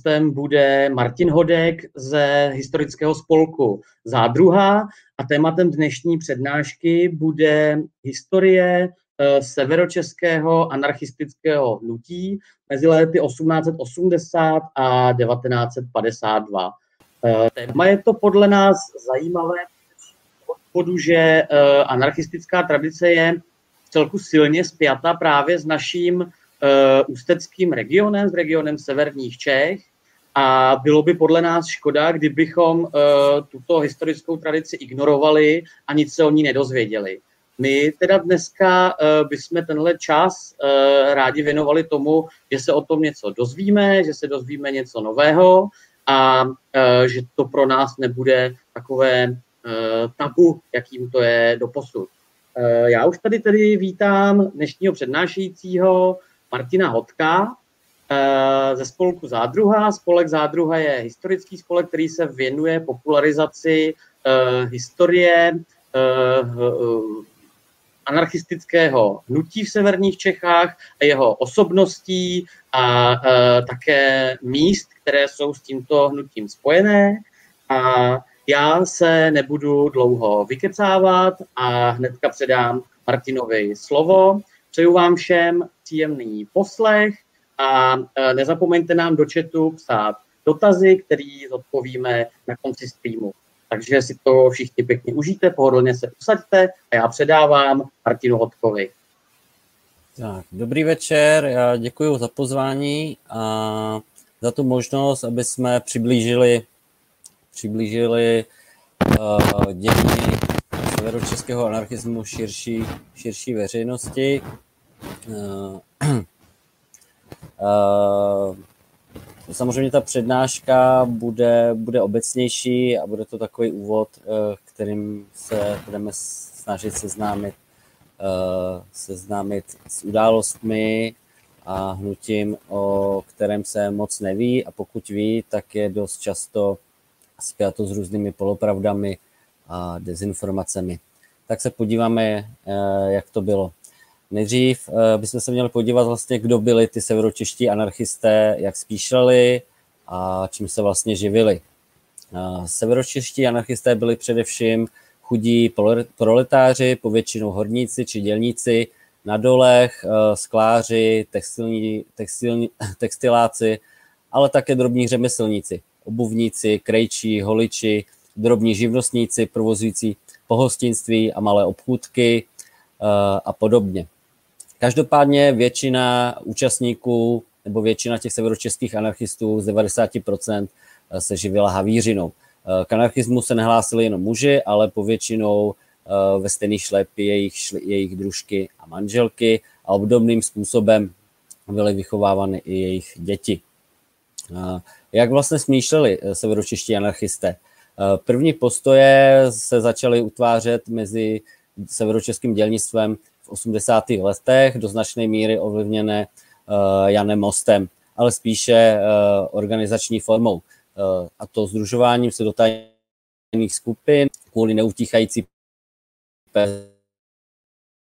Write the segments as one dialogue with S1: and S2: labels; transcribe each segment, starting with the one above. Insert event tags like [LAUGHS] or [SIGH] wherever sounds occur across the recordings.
S1: hostem bude Martin Hodek ze historického spolku Zádruha a tématem dnešní přednášky bude historie eh, severočeského anarchistického hnutí mezi lety 1880 a 1952. Eh, téma je to podle nás zajímavé od že eh, anarchistická tradice je celku silně spjata právě s naším ústeckým regionem, s regionem severních Čech a bylo by podle nás škoda, kdybychom uh, tuto historickou tradici ignorovali a nic se o ní nedozvěděli. My teda dneska uh, bychom tenhle čas uh, rádi věnovali tomu, že se o tom něco dozvíme, že se dozvíme něco nového a uh, že to pro nás nebude takové uh, tabu, jakým to je do posud. Uh, já už tady tedy vítám dnešního přednášejícího Martina Hotka, ze spolku Zádruha. Spolek Zádruha je historický spolek, který se věnuje popularizaci uh, historie uh, anarchistického hnutí v severních Čechách a jeho osobností a také míst, které jsou s tímto hnutím spojené. A já se nebudu dlouho vykecávat a hnedka předám Martinovi slovo. Přeju vám všem příjemný poslech a e, nezapomeňte nám do chatu psát dotazy, který odpovíme na konci streamu. Takže si to všichni pěkně užijte, pohodlně se usaďte a já předávám Martinu Hodkovi.
S2: Tak, dobrý večer, já děkuji za pozvání a za tu možnost, aby jsme přiblížili, přiblížili uh, dění severočeského anarchismu širší, širší veřejnosti. Uh, samozřejmě ta přednáška bude, bude obecnější a bude to takový úvod, uh, kterým se budeme snažit seznámit, uh, seznámit s událostmi a hnutím, o kterém se moc neví a pokud ví, tak je dost často spjato s různými polopravdami a dezinformacemi. Tak se podíváme, jak to bylo. Nejdřív uh, bychom se měli podívat vlastně, kdo byli ty severočeští anarchisté, jak spíšeli a čím se vlastně živili. Uh, severočeští anarchisté byli především chudí proletáři, povětšinou horníci či dělníci na dolech, uh, skláři, textilní, textilní, [LAUGHS] textiláci, ale také drobní řemeslníci, obuvníci, krejčí, holiči, drobní živnostníci, provozující pohostinství a malé obchůdky a podobně. Každopádně většina účastníků nebo většina těch severočeských anarchistů z 90% eh, se živila havířinou. Eh, k anarchismu se nehlásili jenom muži, ale povětšinou eh, ve stejný šlep jejich, jejich družky a manželky a obdobným způsobem byly vychovávány i jejich děti. Jak vlastně smýšleli severočeští anarchisté? První postoje se začaly utvářet mezi severočeským dělnictvem 80. letech, do značné míry ovlivněné uh, Janem Mostem, ale spíše uh, organizační formou. Uh, a to združováním se do tajných skupin kvůli neutíchající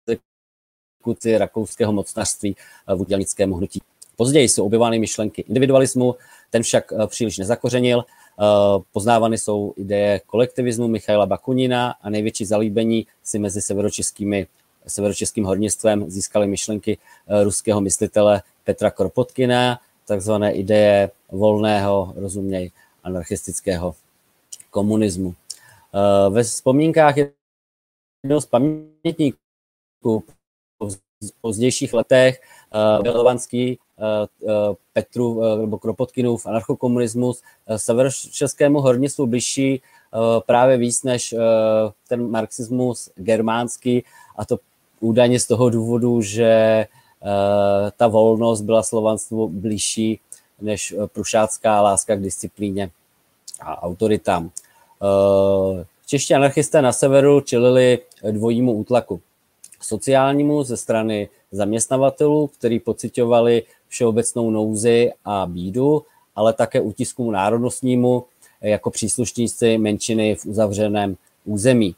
S2: persekuci rakouského mocnářství v dělnickému hnutí. Později jsou objevány myšlenky individualismu, ten však příliš nezakořenil. Poznávány jsou ideje kolektivismu Michaila Bakunina a největší zalíbení si mezi severočeskými severočeským hornictvem získali myšlenky eh, ruského myslitele Petra Kropotkina, takzvané ideje volného, rozuměj, anarchistického komunismu. Eh, ve vzpomínkách jednoho z pamětníků v pozdějších letech Bělovanský eh, Petru nebo Kropotkinův anarchokomunismus severočeskému hornictvu bližší právě víc než ten marxismus germánský a to údajně z toho důvodu, že eh, ta volnost byla slovanstvu blížší než eh, prušácká láska k disciplíně a autoritám. Eh, čeští anarchisté na severu čelili dvojímu útlaku. Sociálnímu ze strany zaměstnavatelů, kteří pocitovali všeobecnou nouzi a bídu, ale také útiskům národnostnímu jako příslušníci menšiny v uzavřeném území.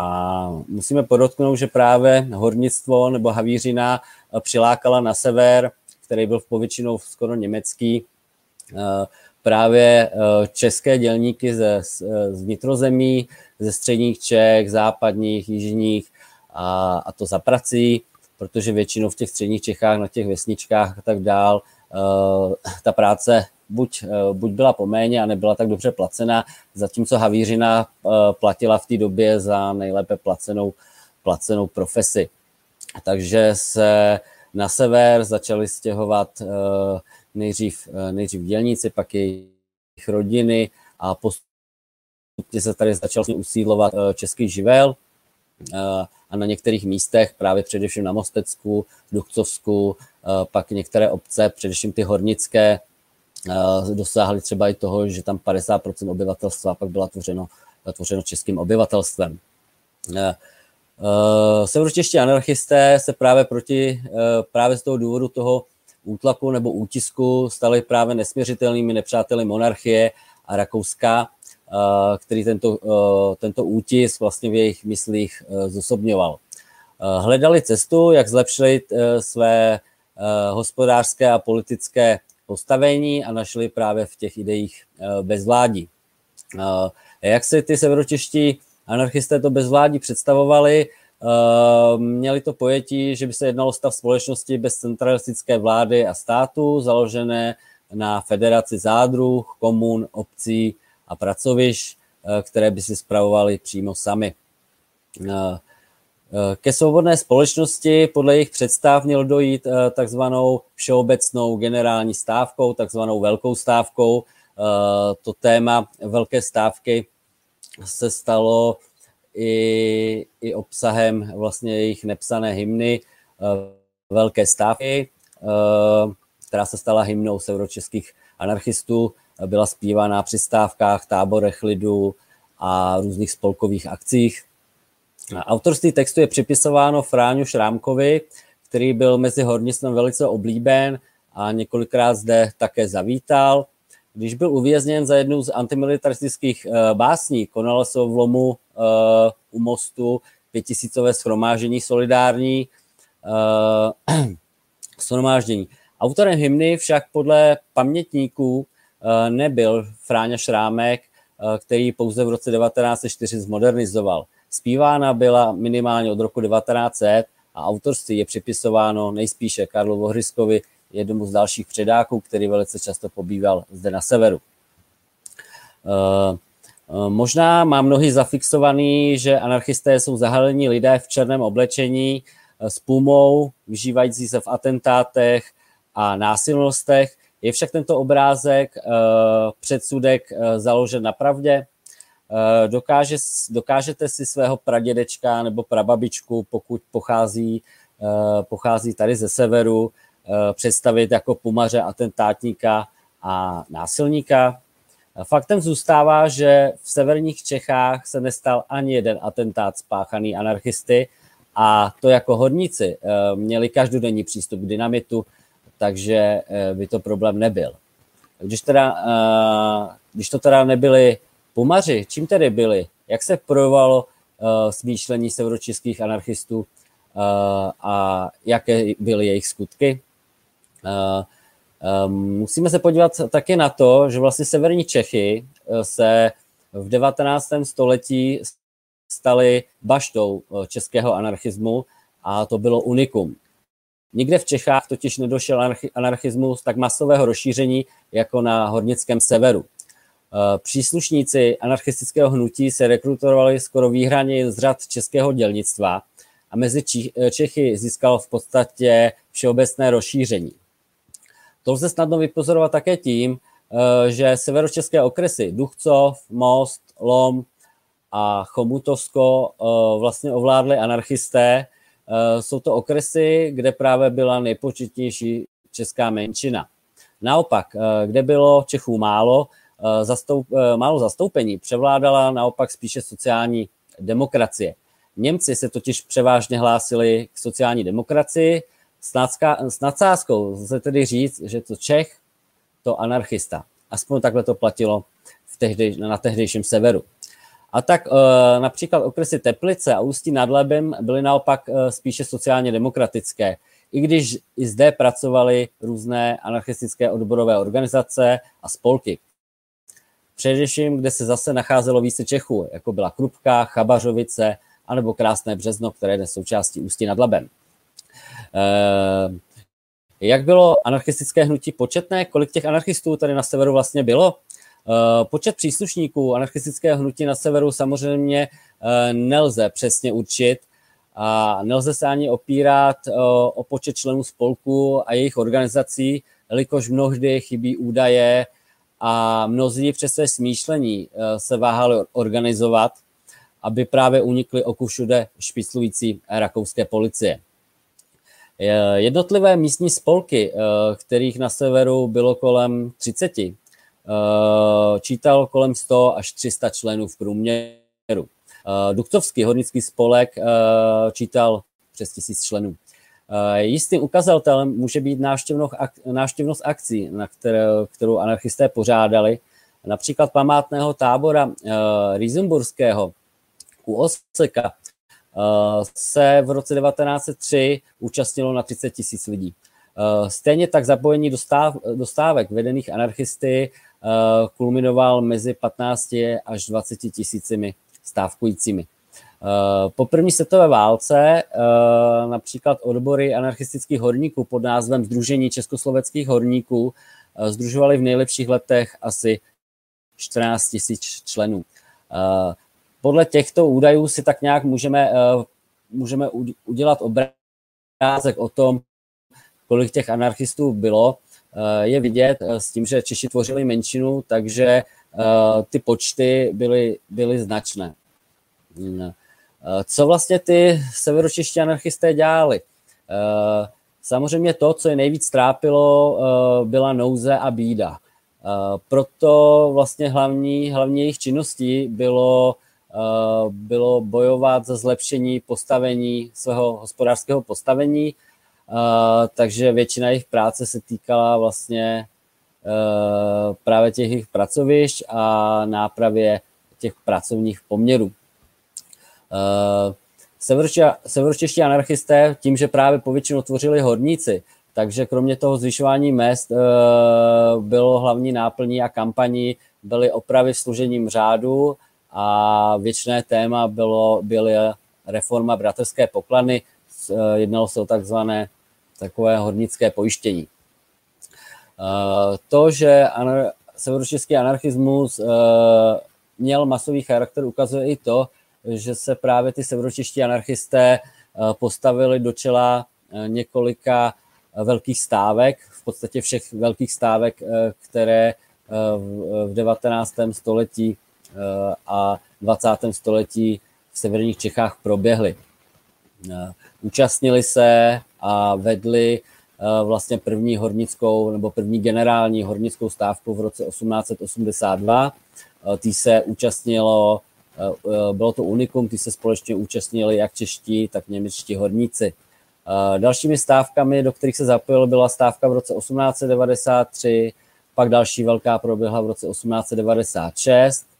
S2: A musíme podotknout, že právě hornictvo nebo havířina přilákala na sever, který byl v povětšinou skoro německý, právě české dělníky ze, z vnitrozemí, ze středních Čech, západních, jižních a, a to za prací, protože většinou v těch středních Čechách, na těch vesničkách a tak dál, ta práce buď, buď byla poméně a nebyla tak dobře placena, zatímco Havířina platila v té době za nejlépe placenou, placenou profesi. Takže se na sever začali stěhovat eh, nejdřív, eh, nejdřív dělníci, pak jejich rodiny a postupně se tady začal usídlovat eh, český živel a na některých místech, právě především na Mostecku, Duchcovsku, pak některé obce, především ty hornické, dosáhly třeba i toho, že tam 50% obyvatelstva pak byla tvořeno, tvořeno českým obyvatelstvem. Uh, severočeští anarchisté se právě proti, právě z toho důvodu toho útlaku nebo útisku stali právě nesměřitelnými nepřáteli monarchie a Rakouska, který tento, tento útisk vlastně v jejich myslích zosobňoval. Hledali cestu, jak zlepšit své hospodářské a politické postavení a našli právě v těch ideích uh, bezvládí. Uh, jak se ty severočeští anarchisté to bezvládí představovali, Uh, měli to pojetí, že by se jednalo stav společnosti bez centralistické vlády a státu, založené na federaci zádruh, komun, obcí a pracovišť, uh, které by si spravovali přímo sami. Uh, ke svobodné společnosti podle jejich představ mělo dojít takzvanou všeobecnou generální stávkou, takzvanou velkou stávkou. To téma velké stávky se stalo i, i obsahem vlastně jejich nepsané hymny eh, Velké stávky, eh, která se stala hymnou severočeských anarchistů, byla zpívána při stávkách, táborech lidu a různých spolkových akcích. Autorství textu je připisováno Fráňu Šrámkovi, který byl mezi hornictvem velice oblíben a několikrát zde také zavítal. Když byl uvězněn za jednu z antimilitaristických uh, básní, konalo se v lomu uh, u mostu pětisícové schromáždění solidární [CLEARS THROAT] uh, schromáždění. Autorem hymny však podle pamětníků nebyl Fráňa Šrámek, který pouze v roce 1904 zmodernizoval. Zpívána byla minimálně od roku 1900 a autorství je připisováno nejspíše Karlu Vohryskovi, jednomu z dalších předáků, který velice často pobýval zde na severu. Eh, eh, možná má mnohý zafixovaný, že anarchisté jsou zahalení lidé v černém oblečení eh, s pumou, vyžívající se v atentátech a násilnostech. Je však tento obrázek předsudek založen na pravdě? Dokáže, dokážete si svého pradědečka nebo prababičku, pokud pochází, pochází tady ze severu, Eh, představit jako pumaře, atentátníka a násilníka. Faktem zůstává, že v severních Čechách se nestal ani jeden atentát spáchaný anarchisty a to jako horníci eh, měli každodenní přístup k dynamitu, takže eh, by to problém nebyl. Když, teda, když to teda nebyli pumaři, čím tedy byli? Jak se projevovalo smýšlení severočeských anarchistů a jaké byly jejich skutky? Eh, eh, musíme se podívat taky na to, že vlastně severní Čechy eh, se v 19. století staly baštou českého anarchismu a to bylo unikum. Nikde v Čechách totiž nedošel anarchismus tak masového rozšíření jako na hornickém severu. Příslušníci anarchistického hnutí se rekrutovali skoro výhraně z řad českého dělnictva a mezi Čechy získal v podstatě všeobecné rozšíření. To lze snadno vypozorovat také tím, eh, že severočeské okresy Duchcov, Most, Lom a Chomutovsko eh, vlastně ovládly anarchisté. Eh, jsou to okresy, kde právě byla nejpočetnější česká menšina. Naopak, kde bylo Čechů málo, zastoup, málo zastoupení, převládala naopak spíše sociální demokracie. Němci se totiž převážně hlásili k sociální demokracii, s, nadská, s nadsázkou lze tedy říct, že to Čech, to anarchista. Aspoň takhle to platilo v tehdej, na tehdejším severu. A tak e, například okresy Teplice a Ústí nad Labem byly naopak spíše sociálně demokratické. i když i zde pracovaly různé anarchistické odborové organizace a spolky. Především, kde se zase nacházelo více Čechů, jako byla Krupka, Chabařovice, anebo Krásné Březno, které je součástí Ústí nad Labem. Eh, jak bylo anarchistické hnutí početné? Kolik těch anarchistů tady na severu vlastně bylo? Eh, počet příslušníků anarchistického hnutí na severu samozřejmě eh, nelze přesně určit a nelze se ani opírat o počet členů spolku a jejich organizací, jelikož mnohdy chybí údaje a mnozí přes své smýšlení se váhali organizovat, aby právě unikli oku všude špiclující rakouské policie. Jednotlivé místní spolky, eh, kterých na severu bylo kolem 30, eh, čítal kolem 100 až 300 členů v průměru. Eh, Duktovský hornický spolek čítal přes tisíc členů. Jistým ukazatelem může být návštěvnost akcí, na kterou anarchisté pořádali, například památného tábora Riesenburského u Oseka Eh, se v roce 1903 účastnilo na 30 tisíc lidí. Eh, stejně tak zapojení do stávek vedených anarchisty eh, kulminoval mezi 15 až 20 tisícimi stávkujícími. Po první světové válce například odbory anarchistických horníků pod názvem Združení československých horníků združovali v nejlepších letech asi 14 tisíc členů podle těchto údajů si tak nějak můžeme, eh, můžeme udělat obrázek o tom, kolik těch anarchistů bylo. Eh, je vidět eh, s tím, že Češi tvořili menšinu, takže ty počty byly, byly značné. Hmm. Co vlastně ty severočeští anarchisté dělali? Samozřejmě to, co je nejvíc trápilo, byla nouze a bída. Proto vlastně hlavní, hlavní jejich činností bylo Eh, bylo bojovat za zlepšení postavení svého hospodářského postavení, eh, takže většina jejich práce se týkala vlastně eh, právě těch jejich pracovišť a nápravě těch pracovních poměrů. Severočeští anarchisté tím, že právě povětšinou tvořili horníci, takže kromě toho zvyšování mest bylo hlavní náplní a kampaní byly opravy v služením řádu a většiné téma bylo, byly reforma bratrské poklady, jednalo se o takzvané takové hornické pojištění. Eh, to, že severočeský anarchismus eh, měl masový charakter, ukazuje i to, že se právě ty severočeští anarchisté eh, postavili do čela několika velkých stávek, v podstatě všech velkých stávek, které v 19. století a 20. století v severních Čechách proběhly. Eh, účastnili se a vedli eh, vlastně první hornickou nebo první generální hornickou stávku v roce 1882. Eh, tý se účastnilo, bylo to unikum, ty se společně účastnili jak čeští, tak němečtí horníci. Dalšími stávkami, do kterých se zapojil, byla stávka v roce 1893, pak další velká proběhla v roce 1896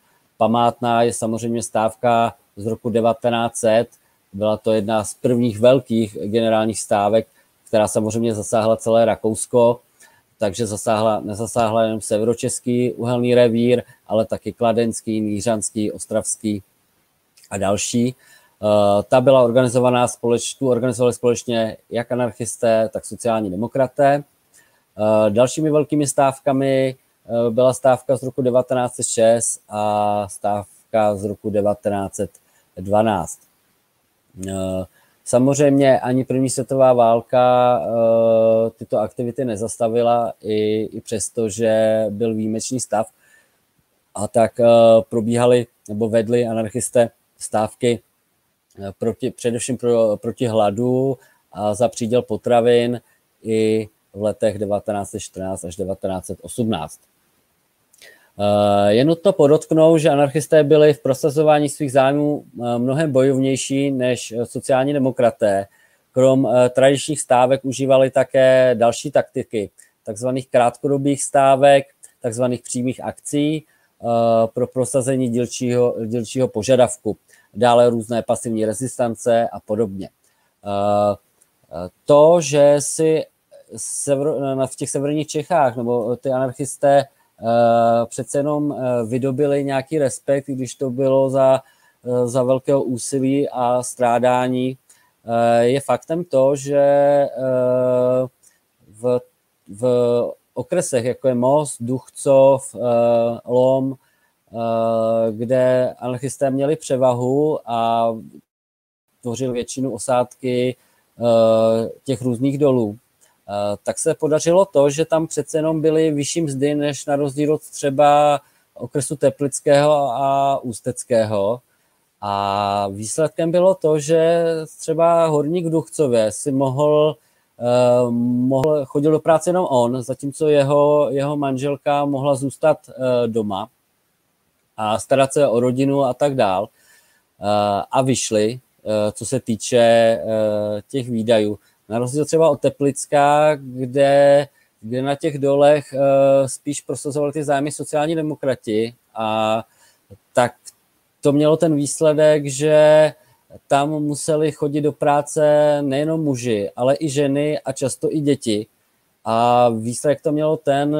S2: Památná je samozřejmě stávka z roku 1900. Byla to jedna z prvních velkých generálních stávek, která samozřejmě zasáhla celé Rakousko, takže zasáhla, nezasáhla jenom severočeský uhelný revír, ale taky kladenský, mířanský, ostravský a další. Uh, ta byla organizovaná společně, tu organizovali společně jak anarchisté, tak sociální demokraté. Uh, dalšími velkými stávkami Eh, byla stávka z roku 1906 a stávka z roku 1912. Eh, samozřejmě ani první světová válka eh, tyto aktivity nezastavila, i, i přesto, že byl výjimečný stav. A tak probíhaly nebo vedli anarchisté stávky proti, především pro, proti hladu a za příděl potravin i v letech 1914 až 1918. Eh, je nutno podotknout, že anarchisté byli v prosazování svých zájmů eh, mnohem bojovnější než sociální demokraté. Krom eh, tradičních stávek užívali také další taktiky, takzvaných krátkodobých stávek, takzvaných přímých akcí pro prosazení dílčího, dílčího požadavku, dále různé pasivní rezistance a podobně.
S1: To, že si v těch severních Čechách nebo ty anarchisté přece jenom vydobili nějaký respekt, když to bylo za, za velkého úsilí a strádání, je faktem to, že v, v okresech, jako je Most, Duchcov, Lom, kde anarchisté měli převahu a tvořil většinu osádky těch různých dolů, tak se podařilo to, že tam přece jenom byly vyšší mzdy než na rozdíl od třeba okresu Teplického a Ústeckého. A výsledkem bylo to, že třeba horník Duchcově si mohl, mohl chodil do práce jenom on, zatímco jeho, jeho manželka mohla zůstat uh, doma a starat se o rodinu a tak dál. Uh, a vyšli, co se týče těch výdajů. Na rozdíl třeba od Teplická, kde, kde na těch dolech spíš prosazovali ty zájmy sociální demokrati a tak to mělo ten výsledek, že tam museli chodit do práce nejenom muži, ale i ženy a často i děti. A výsledek to mělo ten,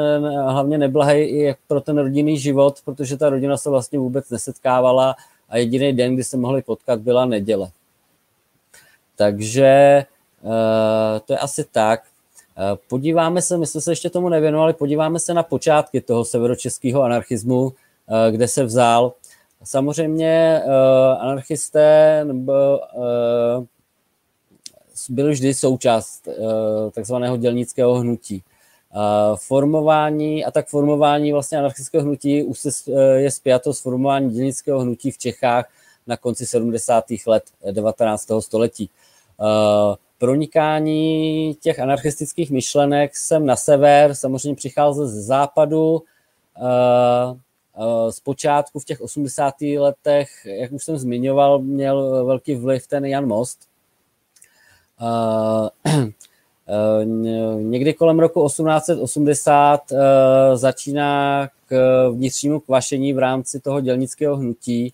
S1: hlavně neblahý i pro ten rodinný život, protože ta rodina se vlastně vůbec nesetkávala a jediný den, kdy se mohli potkat, byla neděle. Takže eh, to je asi tak. Eh, podíváme se, my jsme se ještě tomu nevěnovali, podíváme se na počátky toho severočeského anarchismu, eh, kde se vzal. Samozřejmě anarchisté nebo byli vždy součást takzvaného dělnického hnutí. Formování a tak formování vlastně anarchistického hnutí už je spjato s formováním dělnického hnutí v Čechách na konci 70. let 19. století pronikání těch anarchistických myšlenek sem na sever samozřejmě přicházel ze západu. Eh, eh, zpočátku v těch 80. letech, jak už jsem zmiňoval, měl velký vliv ten Jan Most. Eh, někdy kolem roku 1880 začíná k vnitřnímu kvašení v rámci toho dělnického hnutí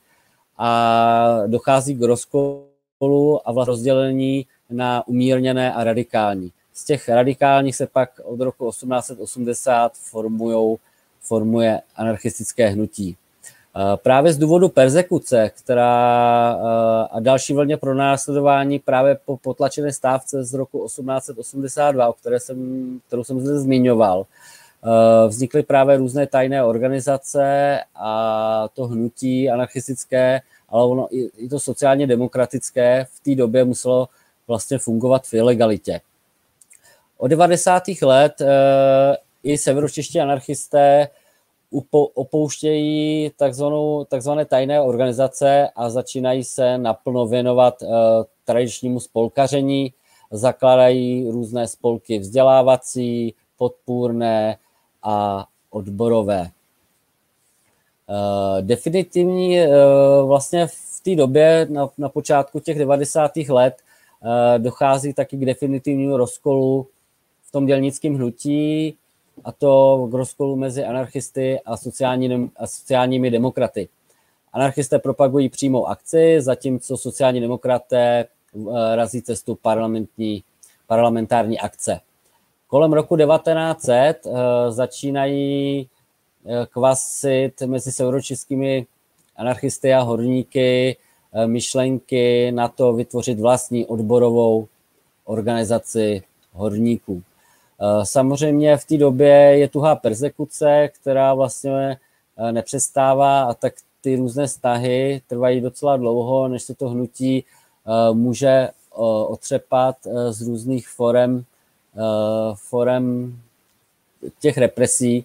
S1: a dochází k rozkolu a vlastně rozdělení na umírněné a radikální. Z těch radikálních se pak od roku 1880 formujou, formuje anarchistické hnutí. Právě z důvodu persekuce, která a další vlně pro následování právě po potlačené stávce z roku 1882, o které jsem, kterou jsem zde zmiňoval, vznikly právě různé tajné organizace a to hnutí anarchistické, ale ono i, i to sociálně demokratické v té době muselo vlastně fungovat v ilegalitě. Od 90. let i severočeští anarchisté opouštějí takzvanou, takzvané tajné organizace a začínají se naplno věnovat e, tradičnímu spolkaření, zakládají různé spolky vzdělávací, podpůrné a odborové. Uh, definitivní uh, vlastně v té době, na, na počátku těch 90. let, dochází taky k definitivnímu rozkolu v tom dělnickém hnutí, a to k rozkolu mezi anarchisty a, sociální, a sociálními demokraty. Anarchisté propagují přímou akci, zatímco sociální demokraté eh, razí cestu parlamentní, parlamentární akce. Kolem roku 1900 uh, eh, začínají kvasit mezi severočeskými anarchisty a horníky Eh, myšlenky na to vytvořit vlastní odborovou organizaci horníků. Eh, samozřejmě v té době je tuhá persekuce, která vlastně eh, nepřestává a tak ty různé vztahy trvají docela dlouho, než se to hnutí může otřepat z různých forem, forem těch represí,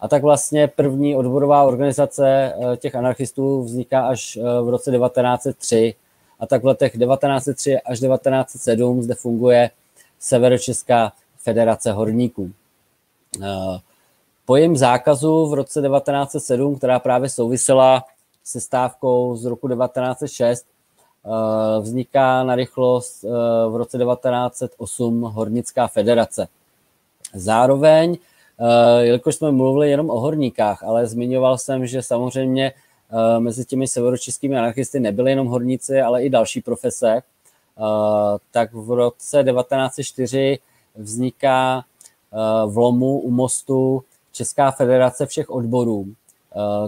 S1: a tak vlastně první odborová organizace eh, těch anarchistů vzniká až eh, v roce 1903. A tak v letech 1903 až 1907 zde funguje Severočeská federace horníků. Eh, pojem zákazu v roce 1907, která právě souvisela se stávkou z roku 1906, vzniká na rychlost v roce 1908 Hornická federace. Zároveň Eh, jelikož jsme mluvili jenom o horníkách, ale zmiňoval jsem, že samozřejmě eh, mezi těmi severočeskými anarchisty nebyly jenom horníci, ale i další profese. tak v roce 1904 vzniká v Lomu u mostu Česká federace všech odborů,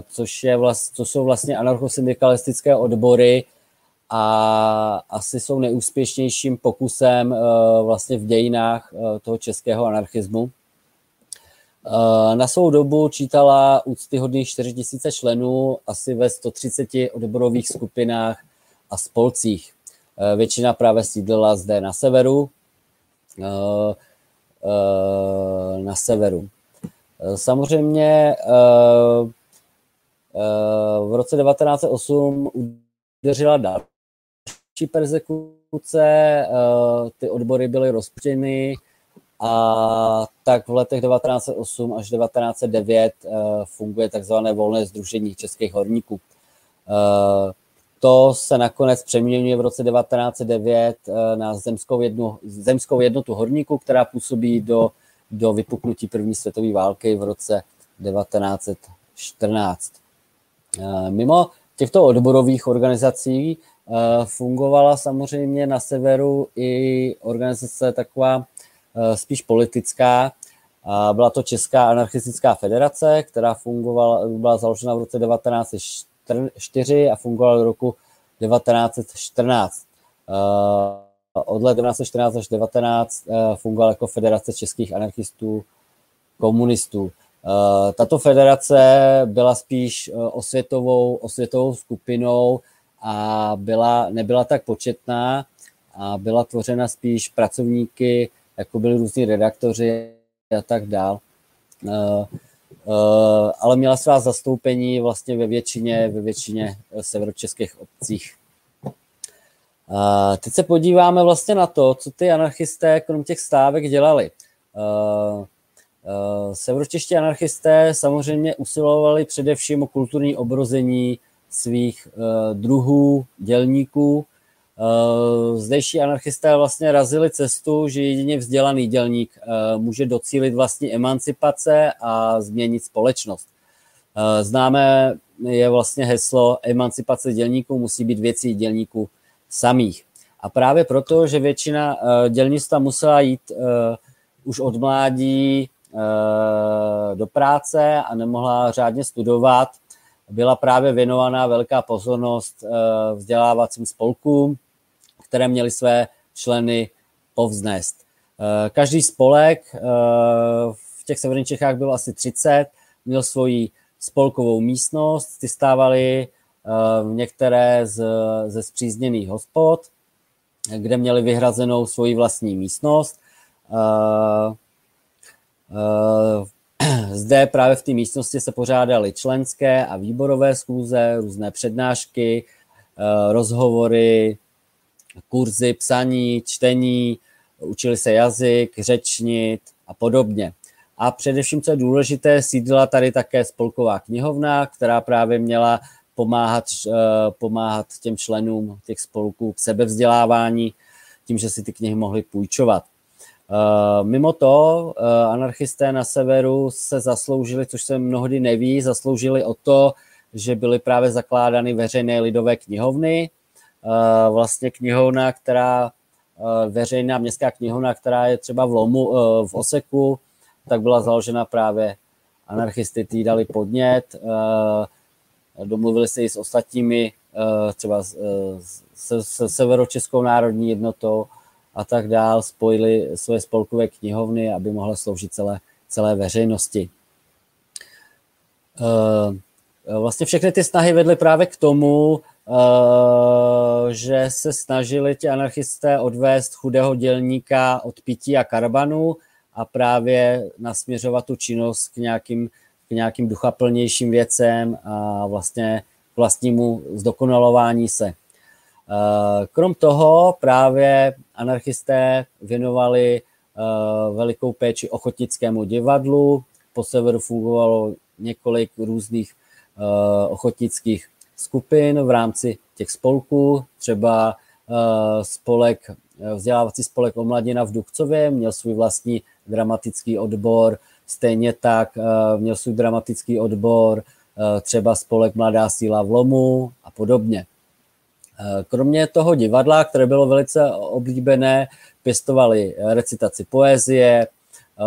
S1: což, je vlast, co jsou vlastně anarchosyndikalistické odbory a asi jsou neúspěšnějším pokusem vlastně v dějinách toho českého anarchismu. Na svou dobu čítala úctyhodných 4000 členů asi ve 130 odborových skupinách a spolcích. Většina právě sídlila zde na severu, na severu. Samozřejmě v roce 1908 udeřila další persekuce, ty odbory byly rozpuštěny, a tak v letech 1908 až 1909 uh, eh, funguje takzvané volné združení českých horníků. To se nakonec přeměňuje v roce 1909 uh, eh, na zemskou, jednu, zemskou jednotu horníků, která působí do, do vypuknutí první světové války v roce 1914. Mimo těchto odborových organizací fungovala samozřejmě na severu i organizace taková Eh, spíš politická. Byla to Česká anarchistická federace, která fungovala, byla založena v roce 1904 a fungovala do roku 1914. Eh, od let 1914 až 19 eh, fungovala jako Federace českých anarchistů komunistů. Tato federace byla spíš osvětovou, osvětovou skupinou a byla, nebyla tak početná a byla tvořena spíš pracovníky jako byli různí redaktoři a tak dál. Uh, ale měla svá zastoupení vlastně ve většině, ve většině severočeských obcích. Uh, teď se podíváme vlastně na to, co ty anarchisté krom těch stávek dělali. Severočeští anarchisté samozřejmě usilovali především o kulturní obrození svých uh, druhů, dělníků, Eh, zdejší anarchisté vlastně razili cestu, že jedině vzdělaný dělník eh, může docílit vlastní emancipace a změnit společnost. Eh, známe je vlastně heslo emancipace dělníků musí být věcí dělníků samých. A právě proto, že většina dělnictva musela jít už od mládí do práce a nemohla řádně studovat, byla právě věnovaná velká pozornost vzdělávacím spolkům, které měly své členy povznést. Eh, každý spolek eh, v těch severních Čechách bylo asi 30, měl svoji spolkovou místnost, ty stávaly eh, některé z, ze zpřízněných hospod, kde měli vyhrazenou svoji vlastní místnost. [CLEARS THROAT] Zde právě v té místnosti se pořádaly členské a výborové schůze, různé přednášky, rozhovory, kurzy psaní, čtení, učili se jazyk, řečnit a podobně. A především, co je důležité, sídla tady také spolková knihovna, která právě měla pomáhat, eh, pomáhat těm členům těch spolků k sebevzdělávání, tím, že si ty knihy mohli půjčovat. Eh, mimo to, eh, anarchisté na severu se zasloužili, což se mnohdy neví, zasloužili o to, že byly právě zakládány veřejné lidové knihovny, Eh, vlastně knihovna, která veřejná městská knihovna, která je třeba v Lomu, v Oseku, tak byla založena právě anarchisty, tý dali podnět, domluvili se i s ostatními, třeba se, se Severočeskou národní jednotou a tak dál, spojili své spolkové knihovny, aby mohla sloužit celé, celé veřejnosti. Vlastně všechny ty snahy vedly právě k tomu, Eh, že se snažili ti anarchisté odvést chudého dělníka od pití a karbanu a právě nasměřovat tu činnost k nějakým, k nějakým duchaplnějším věcem a vlastně k vlastnímu zdokonalování se. Eh, krom toho právě anarchisté věnovali eh, velikou péči ochotnickému divadlu. Po severu fungovalo několik různých ochotnických skupin v rámci těch spolků, třeba eh, spolek, eh, vzdělávací spolek Omladina v Dukcově měl svůj vlastní dramatický odbor, stejně tak eh, měl svůj dramatický odbor třeba spolek Mladá síla v Lomu a podobně. Kromě toho divadla, které bylo velice oblíbené, pěstovali recitaci poezie,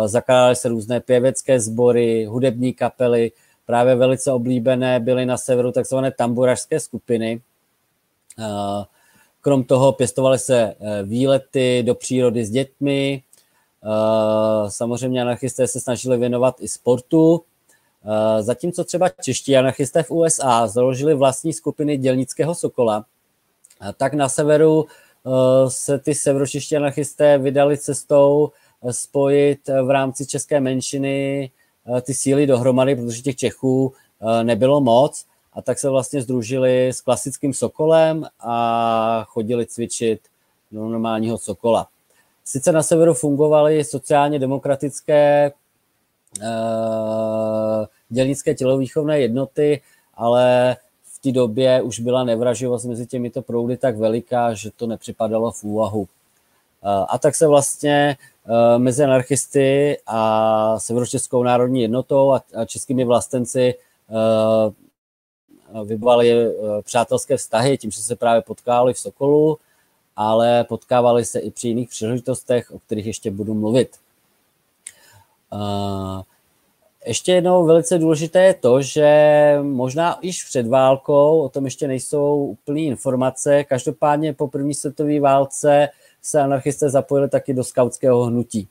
S1: zakládaly se různé pěvecké sbory, hudební kapely, právě velice oblíbené byly na severu takzvané tamburařské skupiny. Krom toho pěstovaly se e, výlety do přírody s dětmi, samozřejmě anarchisté se snažili věnovat i sportu, zatímco třeba čeští anarchisté v USA založili vlastní skupiny dělnického sokola, tak na severu e, se ty severočeští anarchisté vydali cestou e, spojit v rámci české menšiny ty síly dohromady, protože těch Čechů nebylo moc a tak se vlastně združili s klasickým Sokolem a chodili cvičit do normálního Sokola. Sice na severu fungovaly sociálně demokratické dělnické tělovýchovné jednoty, ale té době už byla nevraživost mezi těmito proudy tak veliká, že to nepřipadalo v úvahu. Uh, a tak se vlastně uh, mezi anarchisty a Severočeskou národní jednotou a, českými vlastenci vybavali přátelské vztahy tím, že se právě potkávali v Sokolu ale potkávali se i při jiných příležitostech, o kterých ještě budu mluvit. Ještě jednou velice důležité je to, že možná již před válkou, o tom ještě nejsou úplné informace, každopádně po první světové válce se anarchisté zapojili taky do skautského hnutí.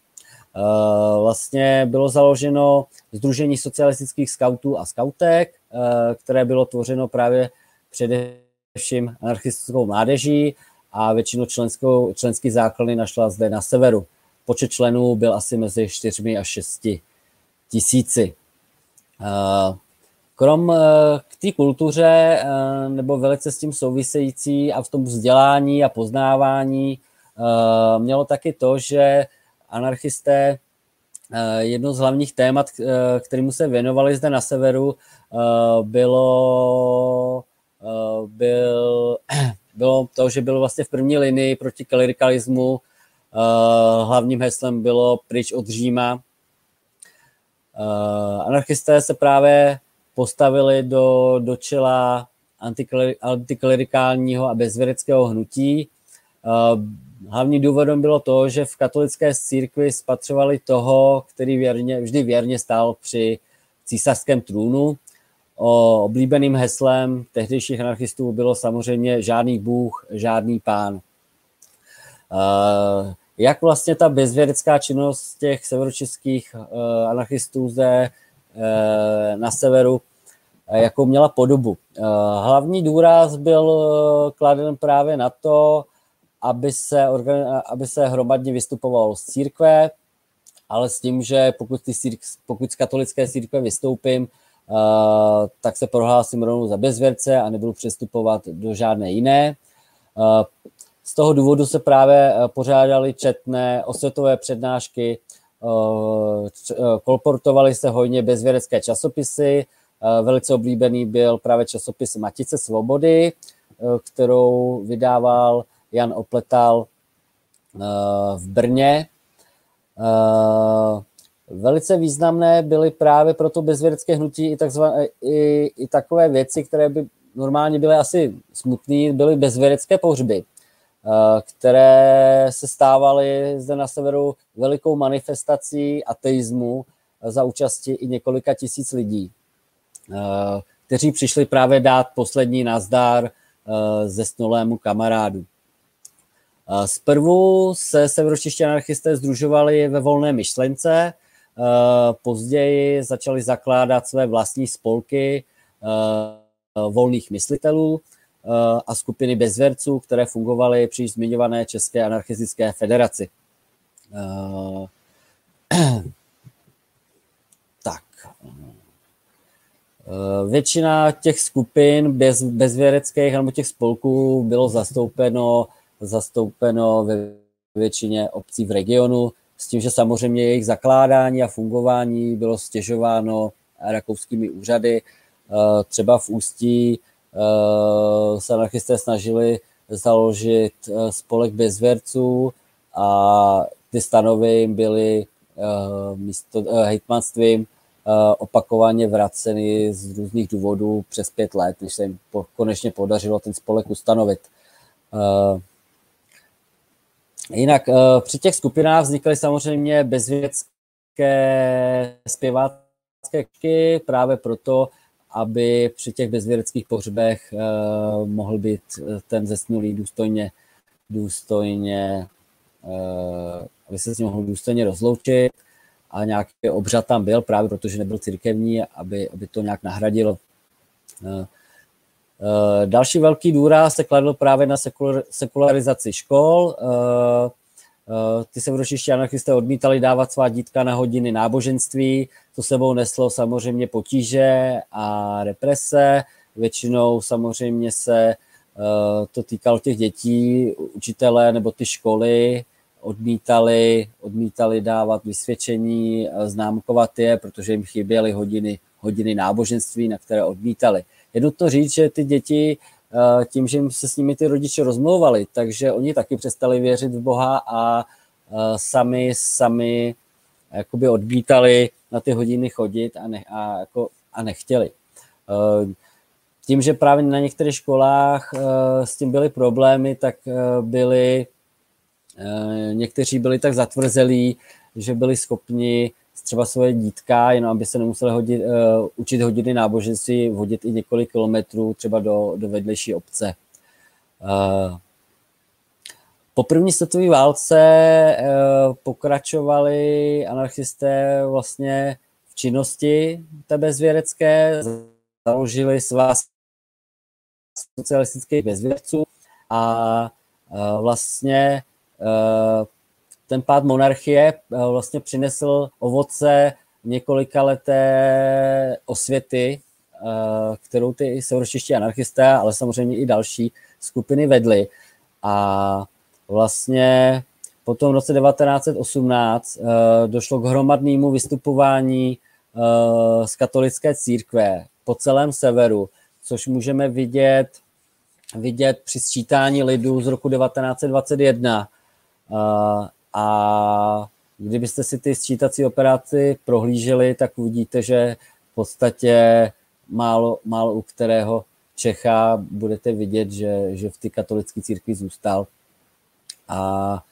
S1: Vlastně bylo založeno Združení socialistických skautů a skautek, které bylo tvořeno právě především anarchistickou mládeží a většinu členskou, členský základny našla zde na severu. Počet členů byl asi mezi 4 a 6 tisíci. Eh, krom eh, k té kultuře eh, nebo velice s tím související a v tom vzdělání a poznávání mělo taky to, že anarchisté jedno z hlavních témat, kterým se věnovali zde na severu, bylo, byl [CLEARS THROAT] bylo to, že byl vlastně v první linii proti klerikalismu. Hlavním heslem bylo pryč od Říma. Uh, anarchisté se právě postavili do, do čela antiklerikálního a bezvěreckého hnutí. Uh, hlavním důvodem bylo to, že v katolické církvi spatřovali toho, který věrně, vždy věrně stál při císařském trůnu O oblíbeným heslem tehdejších anarchistů bylo samozřejmě žádný bůh, žádný pán. Jak vlastně ta bezvědecká činnost těch severočeských e, anarchistů zde e, na severu, e, jakou měla podobu. Hlavní důraz byl kladen právě na to, aby se, aby se hromadně vystupovalo z církve, ale s tím, že pokud, ty círk, pokud z katolické církve vystoupím, Uh, tak se prohlásím rovnou za bezvěrce a nebudu přestupovat do žádné jiné. Uh, z toho důvodu se právě uh, pořádali četné osvětové přednášky, kolportovaly se hojně bezvěrecké časopisy. Velice oblíbený byl právě časopis Matice svobody, kterou vydával Jan Opletal v Brně. Velice významné byly právě pro to bezvědecké hnutí i, takzvané, i, i takové věci, které by normálně byly asi smutné, byly bezvědecké pohřby, eh, které se stávaly zde na severu velikou manifestací ateismu za účasti i několika tisíc lidí, eh, kteří přišli právě dát poslední nazdár eh, zesnulému kamarádu. Zprvu se severočiští anarchisté združovali ve volné myšlence, Eh, později začali zakládat své vlastní spolky eh, volných myslitelů eh, a skupiny bezverců, které fungovaly při zmiňované České anarchistické federaci. Tak. Většina těch skupin bez, bezvěreckých nebo těch spolků bylo zastoupeno, zastoupeno ve většině obcí v regionu, s tím, že samozřejmě jejich zakládání a fungování bylo stěžováno rakouskými úřady. Eh, třeba v Ústí eh, se anarchisté snažili založit eh, spolek bezvěrců a ty stanovy jim byly místo hejtmanstvím opakovaně vraceny z různých důvodů přes pět let, než se jim konečně podařilo ten spolek ustanovit. Jinak při těch skupinách vznikaly samozřejmě bezvědské zpěvácké křiky právě proto, aby při těch bezvědeckých pohřbech mohl být ten zesnulý důstojně, důstojně aby se s ním mohl důstojně rozloučit a nějaký obřad tam byl, právě protože nebyl církevní, aby, aby to nějak nahradilo. Eh, eh, další velký důraz se kladl právě na sekularizaci škol. Eh, ty severočiští anarchisté odmítali dávat svá dítka na hodiny náboženství, to sebou neslo samozřejmě potíže a represe. Většinou samozřejmě se to týkalo těch dětí, učitele nebo ty školy, odmítali, odmítali dávat vysvědčení, eh, známkovat je, protože jim chyběly hodiny, hodiny náboženství, na které odmítali. Je nutno říct, že ty děti eh, tím, že se s nimi ty rodiče rozmlouvali, takže oni taky přestali věřit v Boha a eh, sami, sami jakoby odmítali na ty hodiny chodit a, ne, a, jako, a nechtěli. Tím, že právě na některých školách s tím byly problémy, tak Eh, někteří byli tak zatvrzelí, že byli schopni třeba svoje dítka, jenom aby se nemuseli hodit, učit hodiny náboženství, hodit i několik kilometrů třeba do, do vedlejší obce. Po první světové válce uh, pokračovali anarchisté vlastně v činnosti té bezvěrecké, založili svaz socialistických bezvěrců a uh, vlastně Eh, ten pád monarchie eh, vlastně přinesl ovoce několika leté osvěty, eh, kterou ty severočeští anarchisté, ale samozřejmě i další skupiny vedly. A vlastně potom v roce 1918 došlo k hromadnému vystupování z katolické církve po celém severu, což můžeme vidět, vidět při sčítání lidu z roku 1921, a kdybyste si ty sčítací operaci prohlíželi, tak uvidíte, že v podstatě málo, málo u kterého Čecha budete vidět, že, že v ty katolické církvi zůstal. A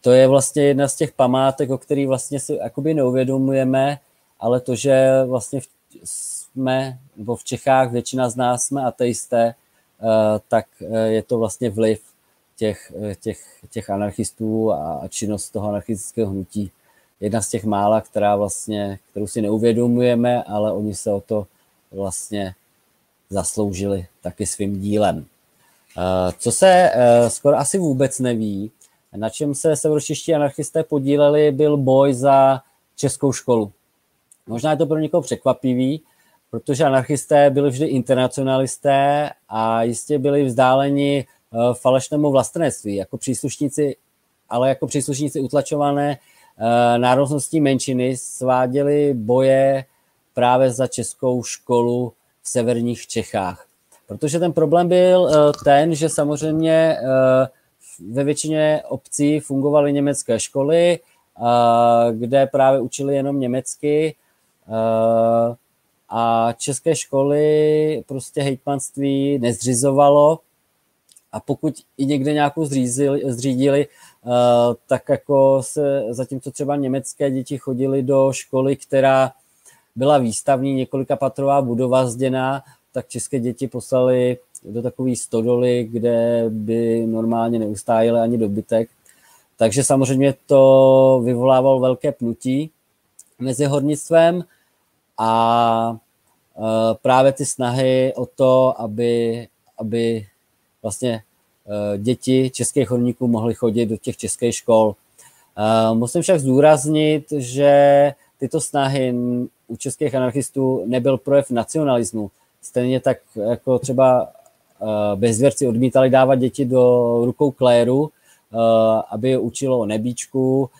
S1: to je vlastně jedna z těch památek, o kterých vlastně si jakoby neuvědomujeme, ale to, že vlastně jsme, nebo v Čechách většina z nás jsme ateisté, eh, tak eh, je to vlastně vliv těch, těch, těch anarchistů a činnost toho anarchistického hnutí. Jedna z těch mála, která vlastně, kterou si neuvědomujeme, ale oni se o to vlastně zasloužili taky svým dílem. Eh, co se eh, skoro asi vůbec neví, na čem se severočiští anarchisté podíleli, byl boj za českou školu. Možná je to pro někoho překvapivý, protože anarchisté byli vždy internacionalisté a jistě byli vzdáleni Eh, falešnému vlastenectví, jako příslušníci, ale jako příslušníci utlačované eh, národnostní menšiny sváděli boje právě za českou školu v severních Čechách. Protože ten problém byl eh, ten, že samozřejmě ve většině obcí fungovaly německé školy, kde právě učili jenom německy a české školy prostě hejtmanství nezřizovalo. A pokud i někde nějakou zřízili, zřídili, tak jako se, zatímco třeba německé děti chodili do školy, která byla výstavní, několika patrová budova zděná, tak české děti poslali do takové stodoly, kde by normálně neustájeli ani dobytek. Takže samozřejmě to vyvolávalo velké pnutí mezi hornictvem a uh, právě ty snahy o to, aby, aby vlastně eh, děti českých horníků mohly chodit do těch českých škol. Eh, musím však zdůraznit, že tyto snahy u českých anarchistů nebyl projev nacionalismu. Stejně tak jako třeba bezvěrci odmítali dávat děti do rukou kléru, aby je učilo o nebíčku,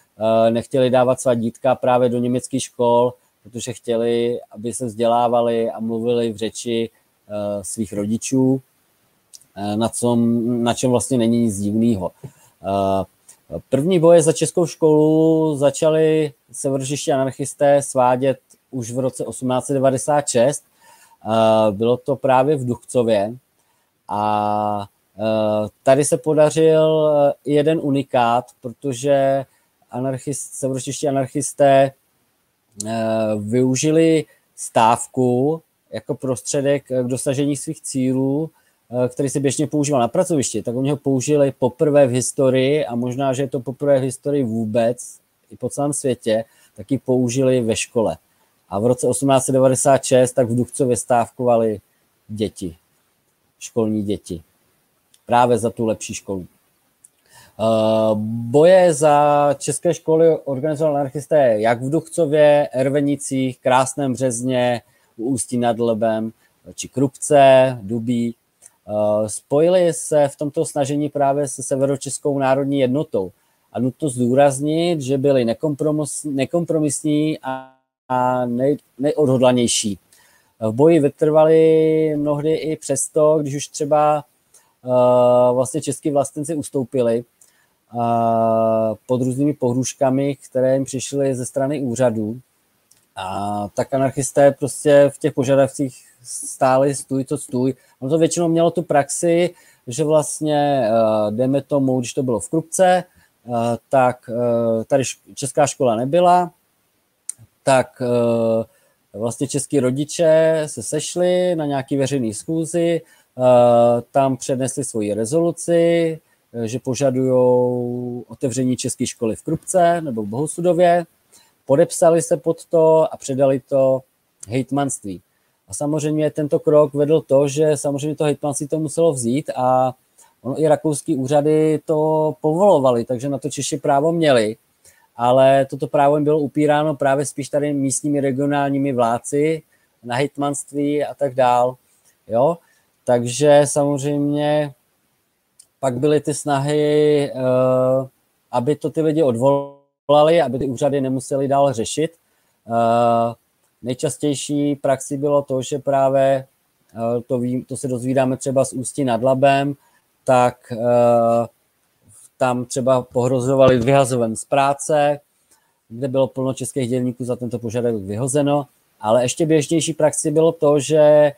S1: nechtěli dávat svá dítka právě do německých škol, protože chtěli, aby se vzdělávali a mluvili v řeči svých rodičů. Eh, na, com, na čem vlastně není nic divného. Eh, první boje za českou školu začali severočiští anarchisté svádět už v roce 1896. Eh, bylo to právě v Duchcově a Tady se podařil jeden unikát, protože anarchist, severočeští anarchisté využili stávku jako prostředek k dosažení svých cílů, který se běžně používal na pracovišti, tak oni ho použili poprvé v historii a možná, že je to poprvé v historii vůbec, i po celém světě, taky použili ve škole. A v roce 1896 tak v Duchcově stávkovali děti, školní děti. Právě za tu lepší školu. Uh, boje za české školy organizovali anarchisté jak v Duchcově, Ervenicích, Krásném Březně, u Ústí nad Lebem, či Krupce, Dubí. Uh, spojili se v tomto snažení právě se Severočeskou národní jednotou. A nutno zdůraznit, že byli nekompromisní a a nej, nejodhodlanější. V boji vytrvali mnohdy i přesto, když už třeba uh, vlastně český vlastníci ustoupili uh, pod různými pohruškami, které jim přišly ze strany úřadů. A tak anarchisté prostě v těch požadavcích stáli stůj to stůj. On to většinou mělo tu praxi, že vlastně, uh, jdeme tomu, když to bylo v Krupce, uh, tak uh, tady česká škola nebyla, tak eh, vlastně český rodiče se sešli na nějaký veřejný schůzi, eh, tam přednesli svoji rezoluci, eh, že požadují otevření české školy v Krupce nebo v Bohosudově, podepsali se pod to a předali to hejtmanství. A samozřejmě tento krok vedl to, že samozřejmě to hejtmanství to muselo vzít a ono i rakouský úřady to povolovali, takže na to Češi právo měli ale toto právo jim bylo upíráno právě spíš tady místními regionálními vládci na hitmanství a tak dál. Jo? Takže samozřejmě pak byly ty snahy, eh, aby to ty lidi odvolali, aby ty úřady nemuseli dál řešit. Eh, nejčastější praxi bylo to, že právě eh, to, ví, to se dozvídáme třeba z Ústí nad Labem, tak tam třeba pohrozovali vyhazovem z práce, kde bylo plno českých dělníků za tento požadavek vyhozeno, ale ještě běžnější praxi bylo to, že eh,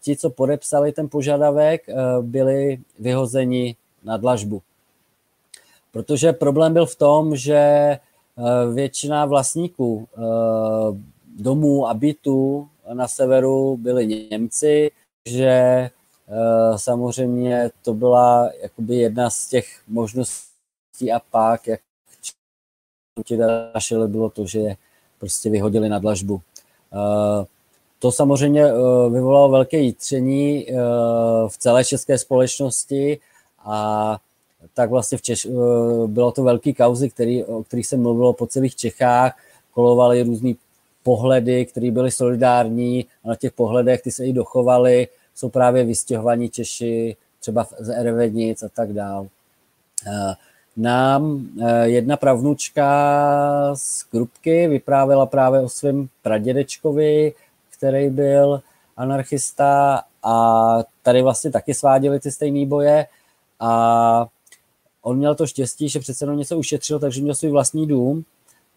S1: ti, co podepsali ten požadavek, eh, byli vyhozeni na dlažbu. Protože problém byl v tom, že eh, většina vlastníků domů a bytů na severu byli Němci, že samozřejmě to byla jakoby jedna z těch možností a pak, jak ti našeli, bylo to, že je prostě vyhodili na dlažbu. Eh, to samozřejmě eh, vyvolalo velké jitření v celé české společnosti a tak vlastně v Češ, bylo to velký kauzy, který, o kterých se mluvilo po celých Čechách, kolovaly různé pohledy, které byly solidární a na těch pohledech ty se i dochovaly jsou právě vystěhovaní Češi třeba z Erevenic a tak dál. Eh, nám eh, jedna pravnučka z Krupky vyprávěla právě o svém pradědečkovi, který byl anarchista a tady vlastně taky sváděli ty stejné boje a on měl to štěstí, že přece jenom něco ušetřil, takže měl svůj vlastní dům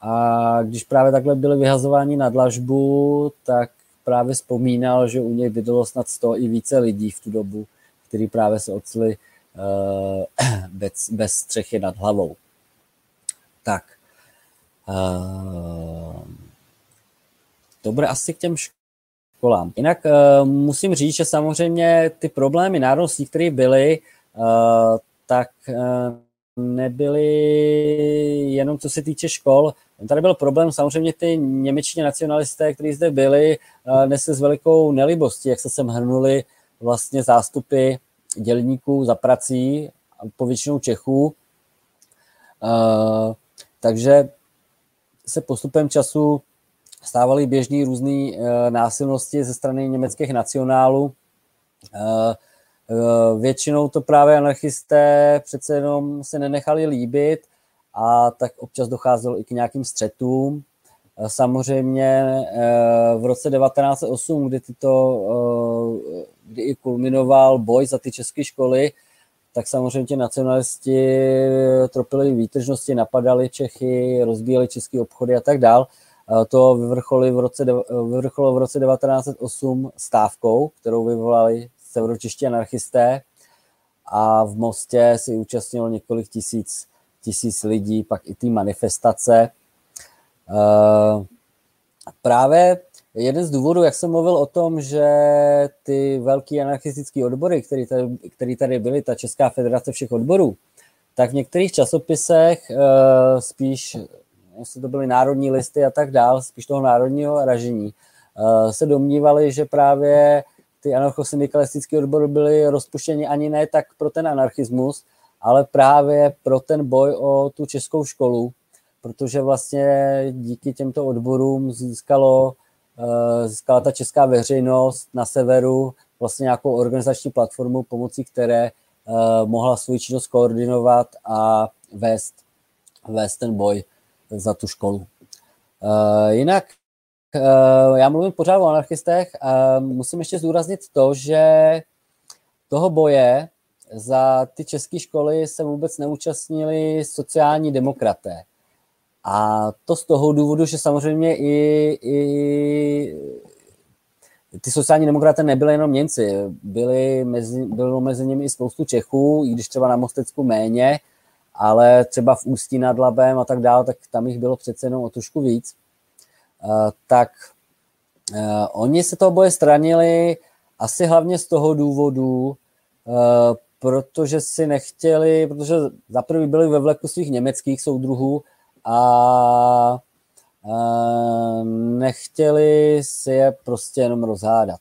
S1: a když právě takhle byli vyhazováni na dlažbu, tak právě vzpomínal, že u něj bydlo snad 100 i více lidí v tu dobu, kteří právě se ocli uh, [CLEARS THROAT] bez, bez střechy nad hlavou. Tak. Uh, to bude asi k těm školám. Jinak uh, musím říct, že samozřejmě ty problémy národností, které byly, tak nebyly jenom co se týče škol, Tady byl problém, samozřejmě ty němečtí nacionalisté, kteří zde byli, eh, nesli s velikou nelibostí, jak se sem hrnuli vlastně zástupy dělníků za prací, povětšinou Čechů. Eh, takže se postupem času stávaly běžný různé eh, násilnosti ze strany německých nacionálů. Většinou to právě anarchisté přece jenom se nenechali líbit a tak občas docházelo i k nějakým střetům. E, samozřejmě e, v roce 1908, kdy, tyto, kdy i kulminoval boj za ty české školy, tak samozřejmě ti nacionalisti tropili výtržnosti, napadali Čechy, rozbíjeli české obchody a tak dál. To vyvrcholilo v roce, vyvrcholilo v roce 1908 stávkou, kterou vyvolali severočeští anarchisté. a v Mostě si účastnilo několik tisíc, tisíc lidí, pak i ty manifestace. Právě jeden z důvodů, jak jsem mluvil o tom, že ty velký anarchistické odbory, které tady, který tady byly, ta Česká federace všech odborů, tak v některých časopisech uh, spíš, jestli to byly národní listy a tak dál, spíš toho národního ražení, uh, se domnívali, že právě ty anarchosyndikalistické odbory byly rozpuštěny ani ne tak pro ten anarchismus, ale právě pro ten boj o tu českou školu, protože vlastně díky těmto odborům získalo, uh, získala ta česká veřejnost na severu vlastně nějakou organizační platformu, pomocí které Eh, mohla svou činnost koordinovat a vést, vést ten boj za tu školu. Eh, jinak eh, já mluvím pořád o anarchistech musím ještě zdůraznit to, že toho boje za ty české školy se vůbec neúčastnili sociální demokraté. A to z toho důvodu, že samozřejmě i, i ty sociální demokraté nebyly jenom Němci, byly mezi, bylo mezi nimi i spoustu Čechů, i když třeba na Mostecku méně, ale třeba v Ústí nad Labem a tak dále, tak tam jich bylo přece jenom o trošku víc. Uh, tak uh, oni se toho boje stranili asi hlavně z toho důvodu, uh, protože si nechtěli, protože za prvý byli ve vleku svých německých soudruhů a nechtěli si je prostě jenom rozhádat.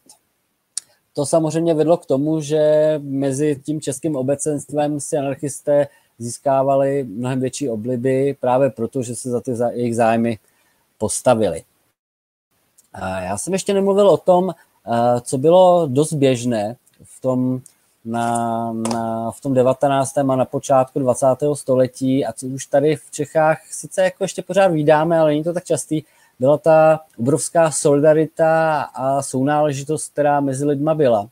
S1: To samozřejmě vedlo k tomu, že mezi tím českým obecenstvem si anarchisté získávali mnohem větší obliby právě proto, že se za ty jejich zájmy postavili. Já jsem ještě nemluvil o tom, co bylo dost běžné v tom na, na, v tom 19. a na počátku 20. století a co už tady v Čechách sice jako ještě pořád vydáme, ale není to tak častý, byla ta obrovská solidarita a sounáležitost, která mezi lidma byla.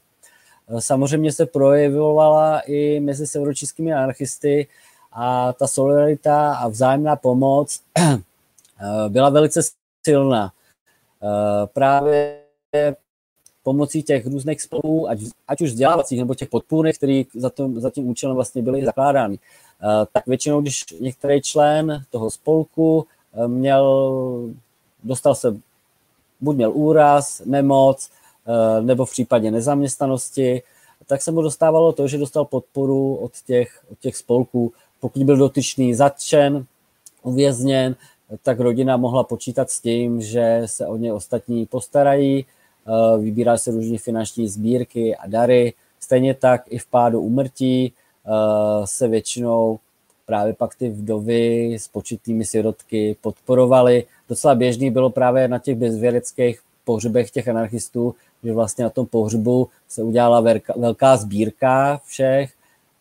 S1: Samozřejmě se projevovala i mezi severočeskými anarchisty a ta solidarita a vzájemná pomoc [CLEARS THROAT] byla velice silná. Právě pomocí těch různých spolů, ať, ať už vzdělávacích nebo těch podpůrných, které za, za tím účelem vlastně byly zakládány. Eh, tak většinou, když některý člen toho spolku eh, měl, dostal se, buď měl úraz, nemoc, eh, nebo v případě nezaměstnanosti, tak se mu dostávalo to, že dostal podporu od těch, od těch spolků. Pokud byl dotyčný zatčen, uvězněn, tak rodina mohla počítat s tím, že se o ně ostatní postarají, Eh, vybírá se různé finanční sbírky a dary. Stejně tak i v pádu umrtí eh, se většinou právě pak ty vdovy s početnými sirotky podporovaly. Docela běžný bylo právě na těch bezvěreckých pohřbech těch anarchistů, že vlastně na tom pohřbu se udělala velká, velká sbírka všech,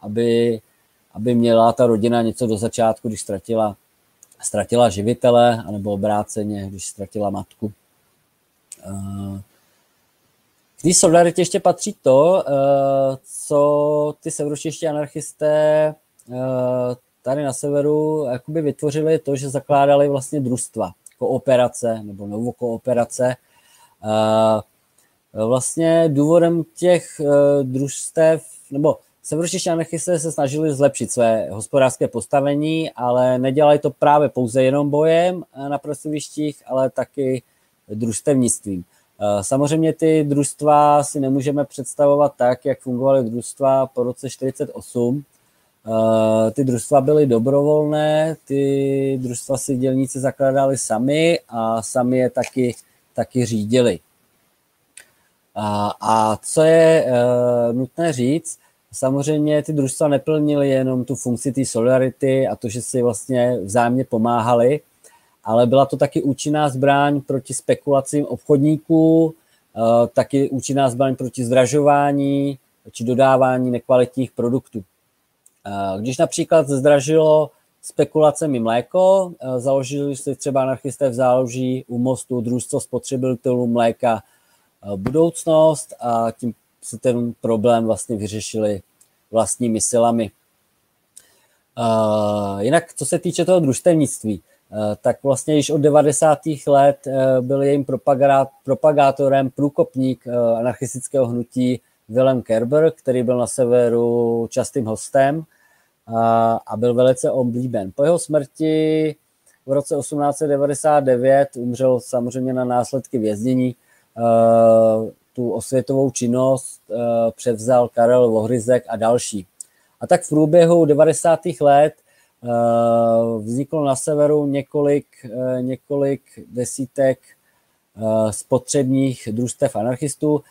S1: aby, aby měla ta rodina něco do začátku, když ztratila, ztratila živitele, anebo obráceně, když ztratila matku. Uh, té solidaritě ještě patří to, eh, co ty severočeští anarchisté eh, tady na severu jakoby vytvořili to, že zakládali vlastně družstva, kooperace nebo novou kooperace. Eh, vlastně důvodem těch družstev, nebo severočeští anarchisté se snažili zlepšit své hospodářské postavení, ale nedělali to právě pouze jenom bojem na pracovištích, ale taky družstevnictvím. Eh, samozřejmě ty družstva si nemůžeme představovat tak, jak fungovaly družstva po roce 48. Eh, ty družstva byly dobrovolné, ty družstva si dělníci zakládali sami a sami je taky, taky řídili. A, a co je nutné říct, samozřejmě ty družstva neplnily jenom tu funkci té solidarity a to, že si vlastně vzájemně pomáhali, ale byla to taky účinná zbraň proti spekulacím obchodníků, eh, taky účinná zbraň proti zdražování či dodávání nekvalitních produktů. Eh, když například zdražilo spekulacemi mléko, eh, založili si třeba anarchisté v záloží u mostu družstvo spotřebitelů mléka budoucnost a tím si ten problém vlastně vyřešili vlastními silami. Jinak, co se týče toho družstevnictví, Eh, tak vlastně již od 90. let eh, byl jejím propagátorem průkopník anarchistického hnutí
S2: Willem Kerber, který byl na severu častým hostem a byl velice oblíben. Po jeho smrti v roce 1899 umřel samozřejmě na následky věznění. Tu osvětovou činnost převzal Karel Vohryzek a další. A tak v průběhu 90. let vzniklo na severu několik, několik desítek spotřebních družstev anarchistů.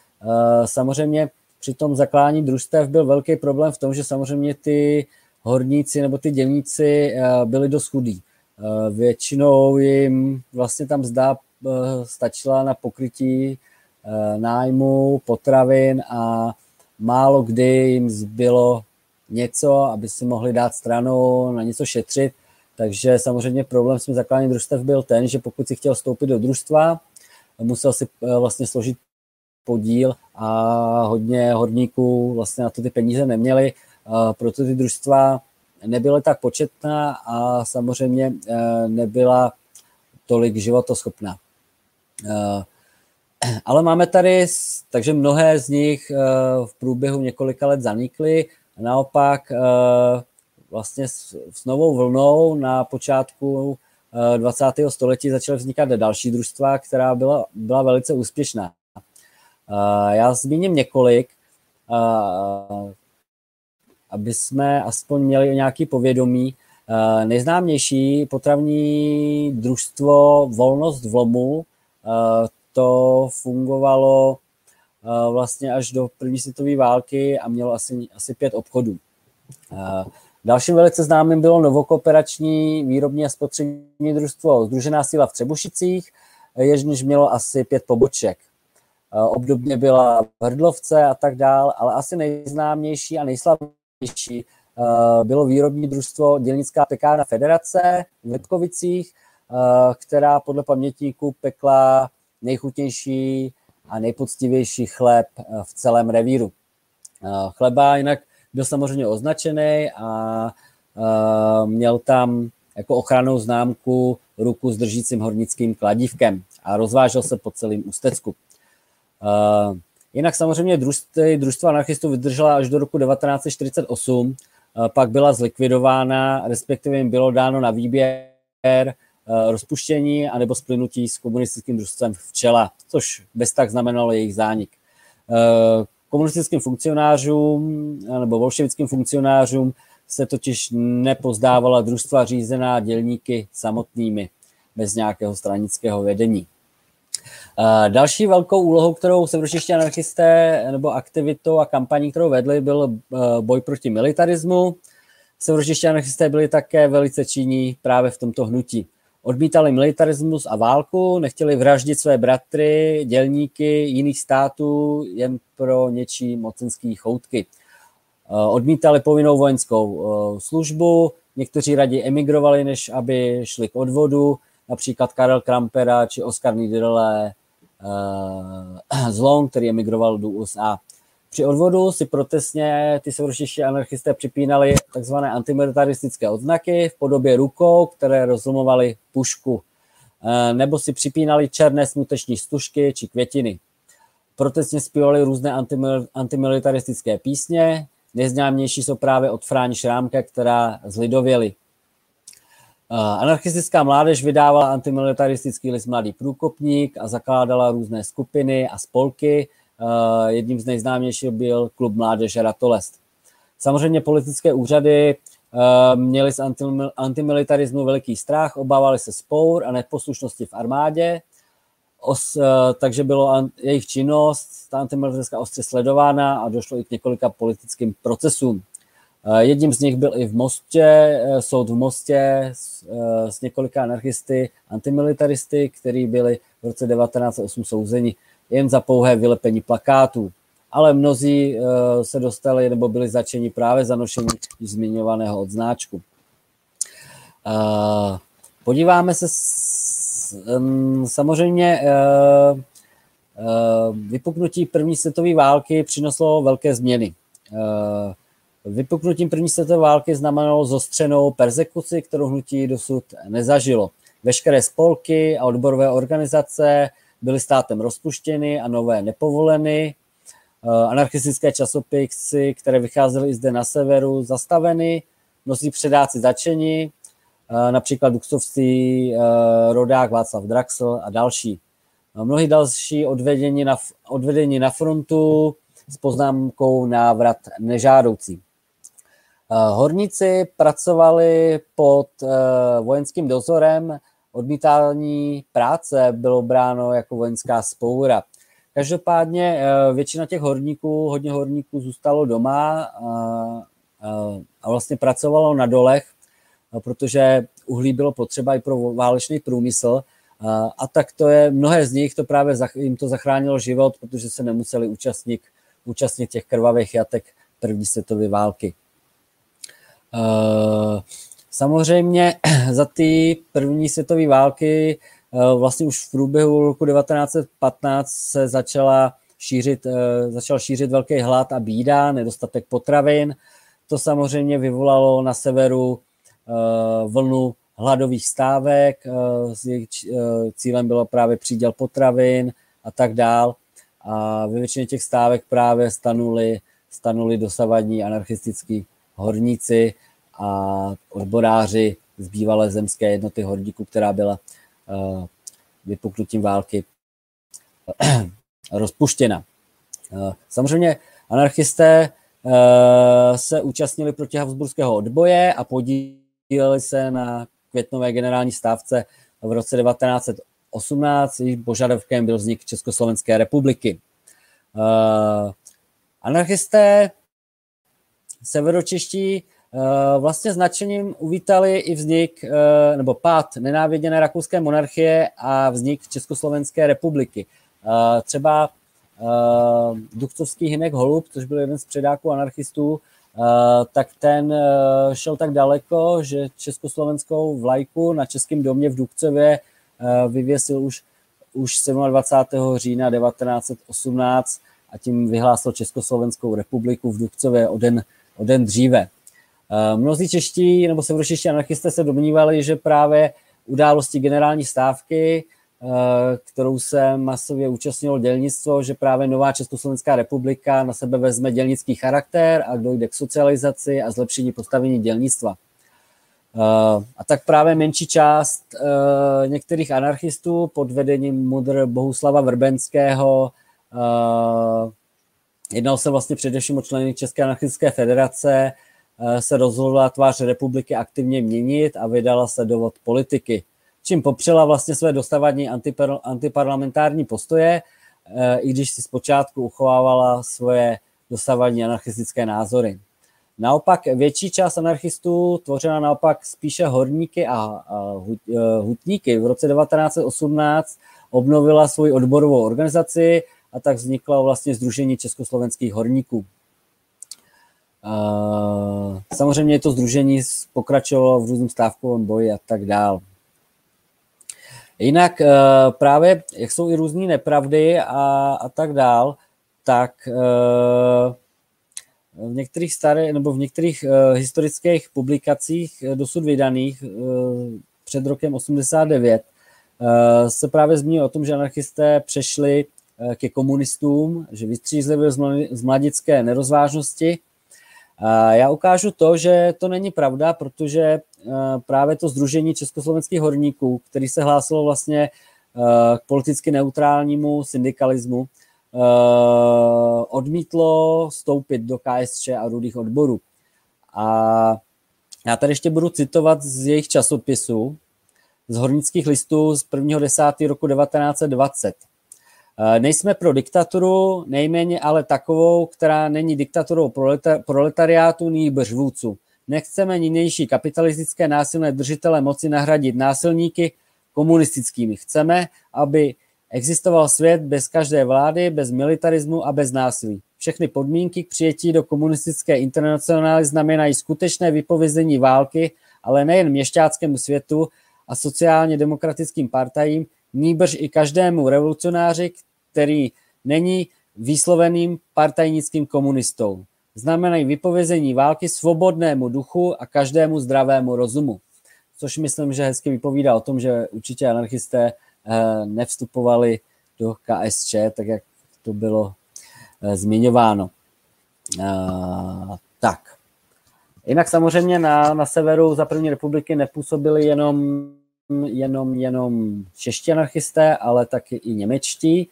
S2: Samozřejmě při tom zaklání družstev byl velký problém v tom, že samozřejmě ty horníci nebo ty dělníci byli dost chudí. Většinou jim vlastně tam zdá stačila na pokrytí nájmu, potravin a málo kdy jim zbylo něco, aby si mohli dát stranou, na něco šetřit. Takže samozřejmě problém s tím zakládáním družstev byl ten, že pokud si chtěl vstoupit do družstva, musel si eh, vlastně složit podíl a hodně horníků vlastně na to ty peníze neměli, proto ty družstva nebyly tak početná a samozřejmě eh, nebyla tolik životoschopná. Eh, [CLEARS THROAT] ale máme tady, takže mnohé z nich v průběhu několika let zanikly, naopak vlastně s novou vlnou na počátku 20. století začaly vznikat další družstva, která byla, byla velice úspěšná. Já zmíním několik, aby jsme aspoň měli nějaký povědomí. Nejznámější potravní družstvo Volnost v Lomu, to fungovalo vlastně až do první světové války a mělo asi, asi pět obchodů. Dalším velice známým bylo novokooperační výrobní a spotřební družstvo Združená síla v Třebušicích, jež mělo asi pět poboček. Obdobně byla v Hrdlovce a tak dál, ale asi nejznámější a nejslavnější bylo výrobní družstvo Dělnická pekárna Federace v Letkovicích, která podle pamětníků pekla nejchutnější a nejpoctivější chléb v celém revíru. Chleba jinak byl samozřejmě označený a uh, měl tam jako ochranou známku ruku s držícím hornickým kladívkem a rozvážel se po celém ústecku. Jinak samozřejmě družství, družstva anarchistů vydržela až do roku 1948, uh, pak byla zlikvidována, respektive jim bylo dáno na výběr rozpuštění anebo splynutí s komunistickým družstvem včela, což bez tak znamenalo jejich zánik. Uh, komunistickým funkcionářům nebo bolševickým funkcionářům se totiž nepozdávala družstva řízená dělníky samotnými, bez nějakého stranického vedení. Další velkou úlohou, kterou severočeští anarchisté nebo aktivitou a kampaní, kterou vedli, byl boj proti militarismu. Severočeští anarchisté byli také velice činní právě v tomto hnutí. Odmítali militarismus a válku, nechtěli vraždit své bratry, dělníky jiných států jen pro něčí mocenský choutky. Eh, odmítali povinnou vojenskou eh, službu, někteří raději emigrovali, než aby šli k odvodu, například Karel Krampera či Oskar Niederle eh, [CLEARS THROAT] z Long, který emigroval do USA. Při odvodu si protestně ty severočeští anarchisté připínali tzv. antimilitaristické odznaky v podobě rukou, které rozlomovaly pušku, eh, nebo si připínali černé smuteční stužky či květiny. Protestně zpívali různé antimil, antimilitaristické písně, nejznámější jsou právě od Fráni Šrámka, která zlidověly. Eh, anarchistická mládež vydávala antimilitaristický list Mladý průkopník a zakládala různé skupiny a spolky, jedním z nejznámějších byl klub Mládeže Ratolest. Samozřejmě politické úřady eh, měli z antimilitarismu veliký strach, obávali se spour a neposlušnosti v armádě, os, eh, takže bylo jejich činnost, ta antimilitaristická ostře sledována a došlo i k několika politickým procesům. Jedním z nich byl i v Mostě, soud v Mostě s, s několika anarchisty, antimilitaristy, kteří byli v roce 1908 souzeni jen za pouhé vylepení plakátů. Ale mnozí uh, se dostali nebo byli začeni právě za nošení zmiňovaného odznáčku. Uh, podíváme se samozřejmě uh, vypuknutí první světové války přineslo velké změny. Vypuknutím první světové války znamenalo zostřenou persekuci, kterou hnutí dosud nezažilo. Veškeré spolky a odborové organizace byly státem rozpuštěny a nové nepovoleny. anarchistické časopisy, které vycházely i zde na severu, zastaveny, mnozí předáci začeni, například duxovci rodák Václav Draxl a další. Mnohí další odvedení na, odvedení na frontu s poznámkou návrat nežádoucí. Horníci pracovali pod vojenským dozorem, odmítání práce bylo bráno jako vojenská spoura. Každopádně většina těch horníků, hodně horníků zůstalo doma a, a vlastně pracovalo na dolech, protože uhlí bylo potřeba i pro válečný průmysl a tak to je, mnohé z nich to právě jim to zachránilo život, protože se nemuseli účastnit, účastnit těch krvavých jatek první světové války. Samozřejmě [CLEARS THROAT] za ty první světové války vlastně už v průběhu roku 1915 se začala šířit, začal šířit velký hlad a bída, nedostatek potravin. To samozřejmě vyvolalo na severu vlnu hladových stávek, eh, eh, cílem bylo právě příděl potravin a tak dál. A ve většině těch stávek právě stanuli, stanuli dosavadní anarchistický horníci a odboráři z bývalé zemské jednoty horníků, která byla eh, vypuknutím války [CLEARS THROAT] rozpuštěna. Samozřejmě anarchisté se účastnili proti Habsburského odboje a podíleli se na květnové generální stávce v roce 1918, jejíž požadavkem byl vznik Československé republiky. Anarchisté severočeští vlastně značením uvítali i vznik uh, nebo pád nenáviděné rakouské monarchie a vznik Československé republiky. Třeba Duchcovský Hinek Holub, což byl jeden z předáků anarchistů, Eh, tak ten eh, šel tak daleko, že československou vlajku na Českém domě v Dukcově eh, vyvěsil už, už 27. října 1918 a tím vyhlásil Československou republiku v Dukcově o den, o den dříve. Mnozí čeští nebo severočeští anarchisté se domnívali, že právě události generální stávky Eh, kterou se masově účastnilo dělnictvo, že právě nová Československá republika na sebe vezme dělnický charakter a dojde k socializaci a zlepšení postavení dělnictva. Eh, a tak právě menší část eh, některých anarchistů pod vedením mudr Bohuslava Vrbenského jednal se vlastně především o členy České anarchistické federace, se rozhodla tvář republiky aktivně měnit a vydala se dovod politiky čím popřela vlastně své dostavadní antipar- antiparlamentární postoje, eh, i když si zpočátku uchovávala svoje dosavadní anarchistické názory. Naopak větší část anarchistů tvořila naopak spíše horníky a, eh, hutníky. V roce 1918 obnovila svoji odborovou organizaci a tak vzniklo vlastně Združení československých horníků. Eh, samozřejmě to združení pokračovalo v různém stávkovém boji a tak dále. Jinak eh, právě, jak jsou i různé nepravdy a, a tak dál, tak eh, v některých staré, nebo v některých historických publikacích dosud vydaných před rokem 89 uh, se právě zmíní o tom, že anarchisté přešli ke komunistům, že vystřízli z mladické nerozvážnosti já ukážu to, že to není pravda, protože eh, právě to Združení československých horníků, který se hlásilo vlastně eh, k politicky neutrálnímu syndikalismu, eh, odmítlo vstoupit do KSČ a rudých odborů. A já tady ještě budu citovat z jejich časopisů, z hornických listů z 1.10. roku 1920. Eh, nejsme pro diktaturu, nejméně ale takovou, která není diktaturou proletariátu, nýbrž vůdců. Nechceme ninější kapitalistické násilné držitele moci nahradit násilníky komunistickými. Chceme, aby existoval svět bez každé vlády, bez militarismu a bez násilí. Všechny podmínky k přijetí do komunistické internacionály znamenají skutečné vypovězení války, ale nejen měšťáckému světu a sociálně demokratickým partajím, nýbrž i každému revolucionáři, který není výsloveným partajnickým komunistou. Znamenají vypovězení války svobodnému duchu a každému zdravému rozumu. Což myslím, že hezky vypovídá o tom, že určitě anarchisté eh, nevstupovali do KSČ, tak jak to bylo zmiňováno. Tak. Jinak samozřejmě na, na severu za první republiky nepůsobili jenom, jenom, jenom čeští anarchisté, ale taky i němečtí.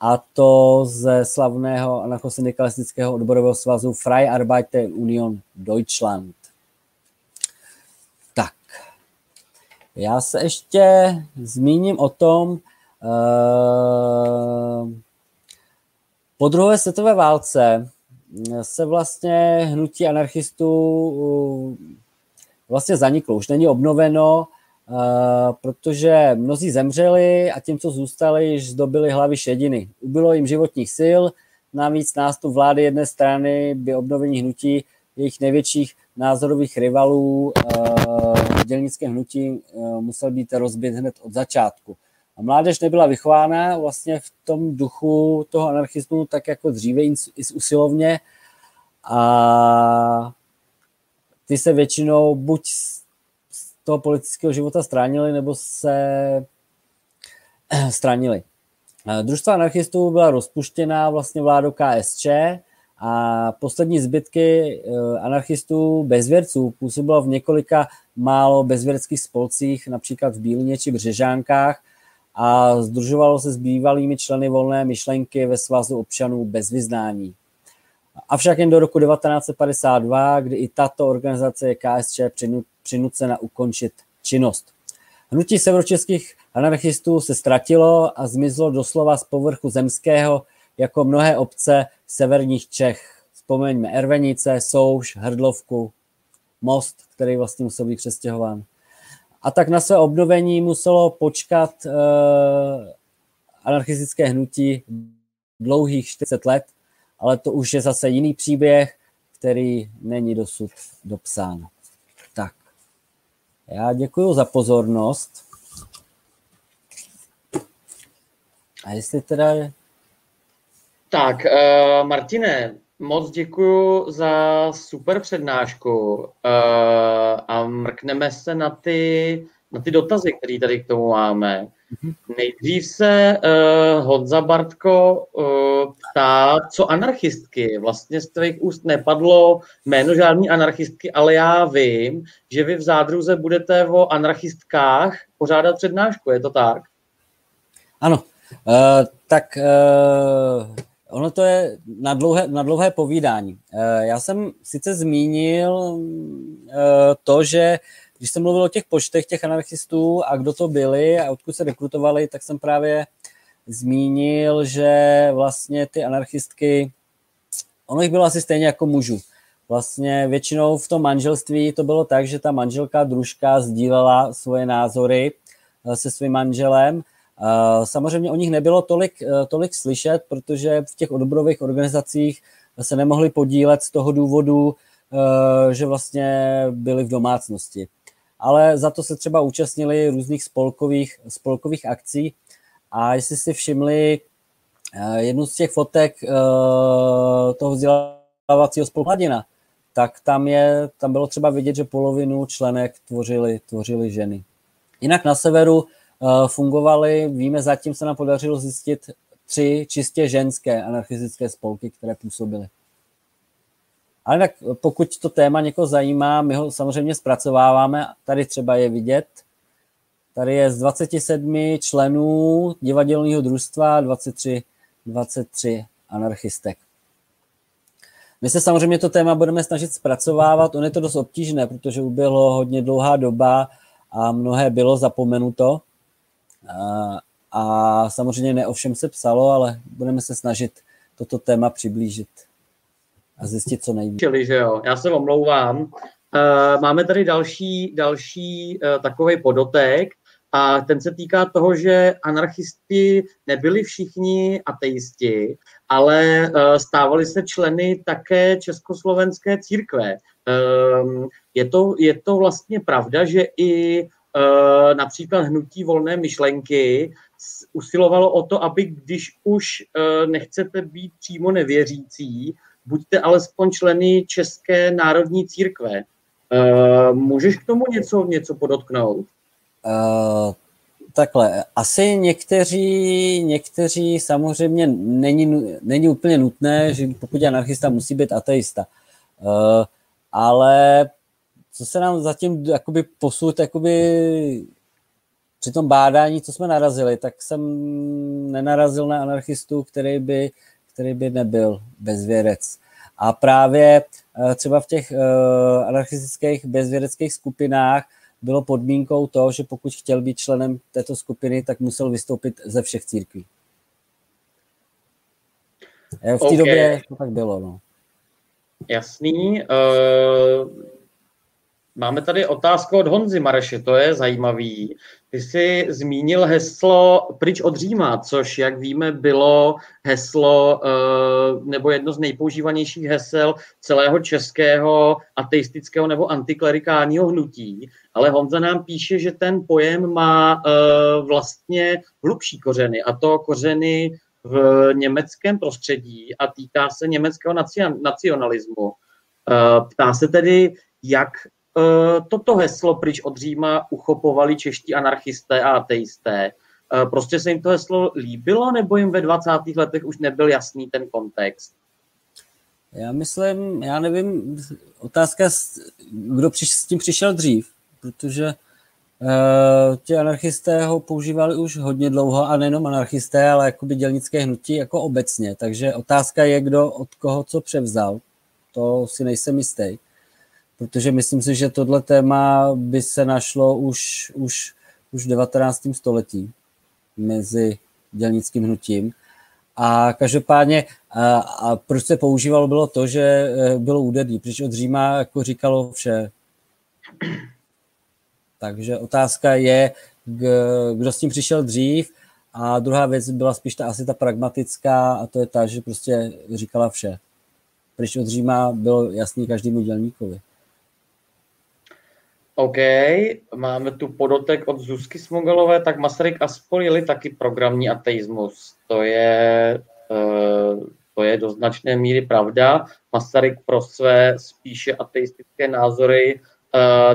S2: A to ze slavného anarchosyndikalistického odborového svazu Freie Arbeiter Union Deutschland. Tak, já se ještě zmíním o tom, uh, po druhé světové válce se vlastně hnutí anarchistů vlastně zaniklo, už není obnoveno, protože mnozí zemřeli a tím, co zůstali, již zdobili hlavy šediny. Ubylo jim životních sil, navíc nástup vlády jedné strany by obnovení hnutí jejich největších názorových rivalů v dělnickém hnutí musel být rozbit hned od začátku. A mládež nebyla vychována vlastně v tom duchu toho anarchismu tak jako dříve i usilovně a ty se většinou buď toho politického života stránili, nebo se [CLEARS THROAT] stránili. Družstva anarchistů byla rozpuštěná vlastně vládou KSČ a poslední zbytky eh, anarchistů bezvěrců působilo v několika málo bezvěrských spolcích, například v Bílině či Břežánkách a združovalo se s bývalými členy volné myšlenky ve svazu občanů bez vyznání. Avšak jen do roku 1952, kdy i tato organizace je KSČ přinucena ukončit činnost. Hnutí severočeských anarchistů se ztratilo a zmizlo doslova z povrchu zemského jako mnohé obce severních Čech. Vzpomeňme Ervenice, Souš, Hrdlovku, Most, který vlastně musel být přestěhován. A tak na své obnovení muselo počkat uh, anarchistické hnutí dlouhých 40 let, ale to už je zase jiný příběh, který není dosud dopsán. Tak, já děkuji za pozornost. A jestli teda...
S1: Tak, uh, Martine, moc děkuji za super přednášku uh, a mrkneme se na ty, na ty dotazy, které tady k tomu máme. Mhm. Nejdřív se uh, Honza Bartko uh, ptá, co anarchistky. Vlastně z tvých úst nepadlo jméno žádný anarchistky, ale já vím, že vy v zádruze budete o anarchistkách pořádat přednášku, je to tak?
S2: Ano, uh, tak uh, ono to je na dlouhé, na dlouhé povídání. Uh, já jsem sice zmínil uh, to, že když jsem mluvil o těch počtech těch anarchistů a kdo to byli a odkud se rekrutovali, tak jsem právě zmínil, že vlastně ty anarchistky, ono jich bylo asi stejně jako mužů. Vlastně většinou v tom manželství to bylo tak, že ta manželka, družka sdílela svoje názory eh, se svým manželem. Eh, samozřejmě o nich nebylo tolik, eh, tolik slyšet, protože v těch odborových organizacích se nemohli podílet z toho důvodu, že vlastně byli v domácnosti ale za to se třeba účastnili různých spolkových, spolkových akcí a jestli si všimli eh, jednu z těch fotek eh, toho vzdělávacího spolku Hladina, tak tam, je, tam bylo třeba vidět, že polovinu členek tvořili, tvořili ženy. Jinak na severu eh, fungovaly, víme, zatím se nám podařilo zjistit tři čistě ženské anarchistické spolky, které působily. Ale tak pokud to téma někoho zajímá, my ho samozřejmě zpracováváme. Tady třeba je vidět. Tady je z 27 členů divadelního družstva 23, 23 anarchistek. My se samozřejmě to téma budeme snažit zpracovávat. On je to dost obtížné, protože uběhlo hodně dlouhá doba a mnohé bylo zapomenuto. A, a samozřejmě ne o všem se psalo, ale budeme se snažit toto téma přiblížit a zjistit, co nejvíc.
S1: Čili, že jo, já se omlouvám. Uh, máme tady další, další uh, takový podotek a ten se týká toho, že anarchisti nebyli všichni ateisti, ale uh, stávali se členy také československé církve. Uh, je, to, je to vlastně pravda, že i například hnutí volné myšlenky usilovalo o to, aby když už nechcete být přímo nevěřící, buďte alespoň členy České národní církve. Uh, můžeš k tomu něco, něco podotknout? Uh,
S2: takhle, asi někteří, někteří samozřejmě není, není úplně nutné, že pokud je anarchista, musí být ateista. Uh, ale co se nám zatím jakoby posud, jakoby při tom bádání, co jsme narazili, tak jsem nenarazil na anarchistu, který by, který by nebyl bezvěrec. A právě uh, třeba v těch uh, anarchistických bezvěreckých skupinách bylo podmínkou to, že pokud chtěl být členem této skupiny, tak musel vystoupit ze všech církví. V té okay. době to tak bylo. No.
S1: Jasný. Uh, máme tady otázku od Honzy Mareše, to je zajímavý. Ty jsi zmínil heslo pryč od Říma, což, jak víme, bylo heslo uh, nebo jedno z nejpoužívanějších hesel celého českého ateistického nebo antiklerikálního hnutí. Ale Honza nám píše, že ten pojem má uh, vlastně hlubší kořeny, a to kořeny v německém prostředí a týká se německého nacionalismu. Eh, ptá se tedy, jak eh, toto heslo pryč od Říma uchopovali čeští anarchisté a ateisté. Eh, prostě se jim to heslo líbilo, nebo jim ve 20. letech už nebyl jasný ten kontext?
S2: Já myslím, já nevím, otázka, kdo s tím přišel dřív, protože Uh, ti anarchisté ho používali už hodně dlouho a nejenom anarchisté, ale jakoby dělnické hnutí jako obecně. Takže otázka je, kdo od koho co převzal. To si nejsem jistý. Protože myslím si, že tohle téma by se našlo už, už, už v 19. století mezi dělnickým hnutím. A každopádně, a, a proč se používalo, bylo to, že eh, bylo úderný, protože od Říma jako říkalo vše. Takže otázka je, kdo s tím přišel dřív a druhá věc byla spíš ta asi ta pragmatická a to je ta, že prostě říkala vše. Když od Říma bylo jasný každému dělníkovi.
S1: OK, máme tu podotek od Zuzky Smogalové, tak Masaryk a spol jeli taky programní ateismus. To je, uh, to je do značné míry pravda. Masaryk pro své spíše ateistické názory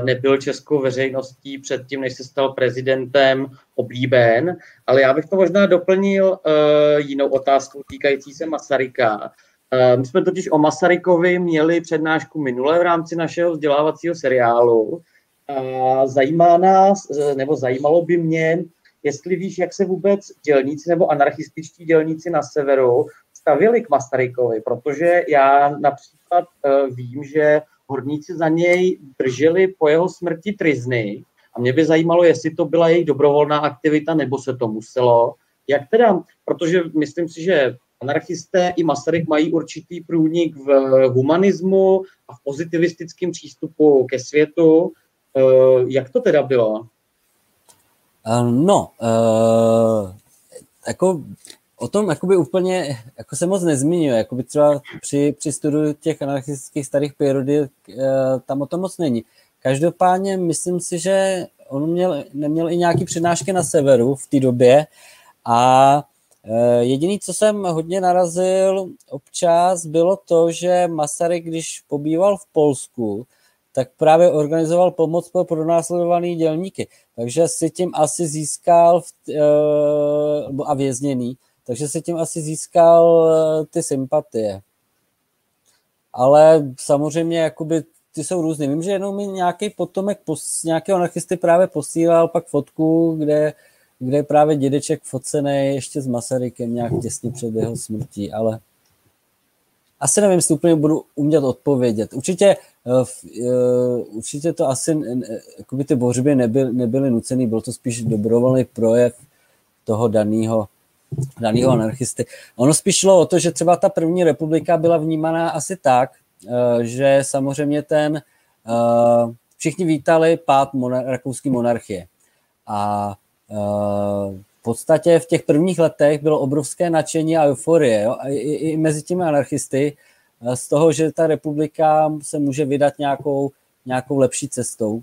S1: nebyl českou veřejností předtím, než se stal prezidentem, oblíben. Ale já bych to možná doplnil jinou otázkou týkající se Masaryka. My jsme totiž o Masarykovi měli přednášku minule v rámci našeho vzdělávacího seriálu. A zajímá nás, nebo zajímalo by mě, jestli víš, jak se vůbec dělníci nebo anarchističtí dělníci na severu stavili k Masarykovi, protože já například vím, že horníci za něj drželi po jeho smrti trizny a mě by zajímalo, jestli to byla jejich dobrovolná aktivita, nebo se to muselo. Jak teda, protože myslím si, že anarchisté i Masaryk mají určitý průnik v humanismu a v pozitivistickém přístupu ke světu. Eh, jak to teda bylo?
S2: Eh, no, uh, jako o tom jakoby úplně jako se moc nezmiňuje, jakoby třeba při, při studiu těch anarchistických starých periodek eh, tam o tom moc není. Každopádně myslím si, že on měl, neměl i nějaký přednášky na severu v té době a jediný, co jsem hodně narazil občas, bylo to, že Masaryk, když pobýval v Polsku, tak právě organizoval pomoc pro pronásledovaný dělníky. Takže si tím asi získal v, e, a vězněný, takže si tím asi získal eh, ty sympatie. Ale samozřejmě jakoby ty jsou různý. Vím, že jenom mi nějaký potomek pos, nějakého anarchisty právě posílal pak fotku, kde, kde je právě dědeček focený ještě s Masarykem nějak těsně před jeho smrtí, ale asi nevím, jestli úplně budu umět odpovědět. Určitě, uh, určitě to asi, jakoby ty bořby nebyly, nebyly nucený, byl to spíš dobrovolný projev toho daného daného anarchisty. Ono spíš šlo o to, že třeba ta první republika byla vnímaná asi tak, eh, že samozřejmě ten, eh, všichni vítali pád monar- rakouské monarchie. A eh, v podstatě v těch prvních letech bylo obrovské nadšení a euforie jo? A i, i mezi těmi anarchisty z toho, že ta republika se může vydat nějakou, nějakou lepší cestou.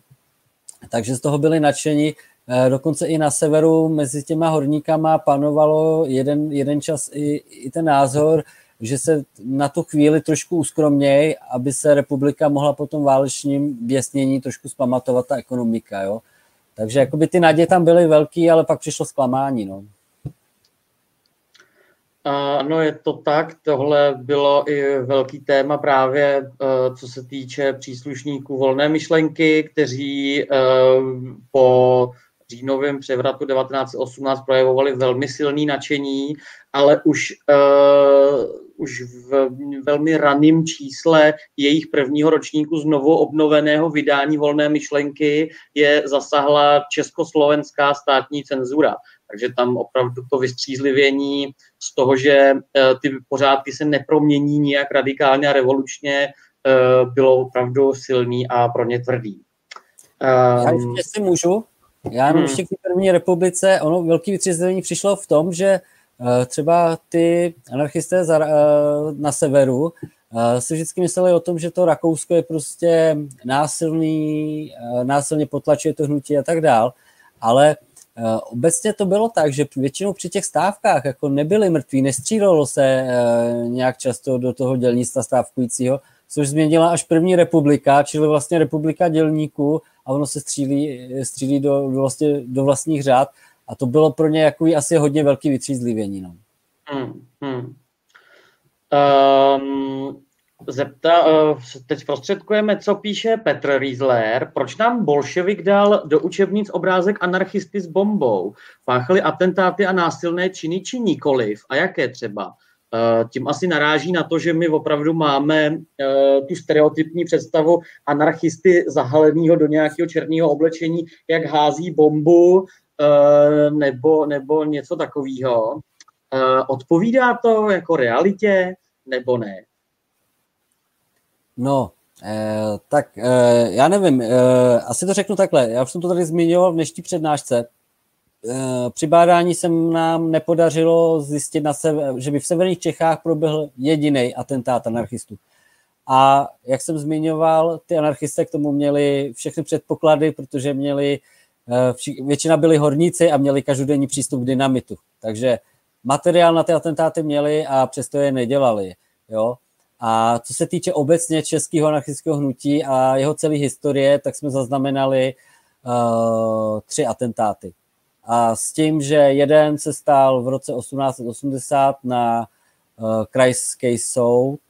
S2: Takže z toho byli nadšení Eh, dokonce i na severu mezi těma horníkama panovalo jeden, jeden čas i, i ten názor, že se na tu chvíli trošku uskromněj, aby se republika mohla po tom válečním běsnění trošku zpamatovat ta ekonomika. Jo? Takže jakoby ty naděje tam byly velký, ale pak přišlo zklamání. No.
S1: Ano, je to tak. Tohle bylo i velký téma právě, eh, co se týče příslušníků volné myšlenky, kteří eh, po říjnovém převratu 1918 projevovali velmi silný nadšení, ale už, uh, už v velmi raném čísle jejich prvního ročníku znovu obnoveného vydání volné myšlenky je zasahla československá státní cenzura. Takže tam opravdu to vystřízlivění z toho, že uh, ty pořádky se nepromění nijak radikálně a revolučně, uh, bylo opravdu silný a pro ně tvrdý.
S2: Já ještě si můžu? Já jenom hmm. ještě k první republice, ono velký vytřízení přišlo v tom, že třeba ty anarchisté uh, na severu uh, si vždycky mysleli o tom, že to Rakousko je prostě násilný, násilně potlačuje to hnutí a tak dál, ale obecně to bylo tak, že většinou při těch stávkách jako nebyli mrtví, nestřílelo se nějak často do toho dělnictva stávkujícího, což změnila až první republika, čili vlastně republika dělníků a ono se střílí, střílí do, do, vlastně, do vlastních řád a to bylo pro ně jako asi hodně velký vytřízlivění. No. Hmm, hmm.
S1: Um, zepta, uh, teď prostředkujeme, co píše Petr Riesler. Proč nám bolševik dal do učebnic obrázek anarchisty s bombou? Páchali atentáty a násilné činy či nikoliv? A jaké třeba? Eh, tím asi naráží na to, že my opravdu máme eh, tu stereotypní představu anarchisty zahaleného do nějakého černého oblečení, jak hází bombu nebo, nebo něco takového. Odpovídá to jako realitě nebo ne?
S2: No, eh, tak eh, já nevím, eh, asi to řeknu takhle. Já už jsem to tady zmiňoval v dnešní přednášce. Eh, při bádání se nám nepodařilo zjistit, na sever, že by v severních Čechách proběhl jediný atentát anarchistů. A jak jsem zmiňoval, ty anarchisté k tomu měli všechny předpoklady, protože měli, eh, většina byli horníci a měli každodenní přístup k dynamitu. Takže materiál na ty atentáty měli a přesto je nedělali. Jo? A co se týče obecně českého anarchistického hnutí a jeho celé historie, tak jsme zaznamenali uh, tři atentáty. A s tím, že jeden se stál v roce 1880 na uh, krajský soud,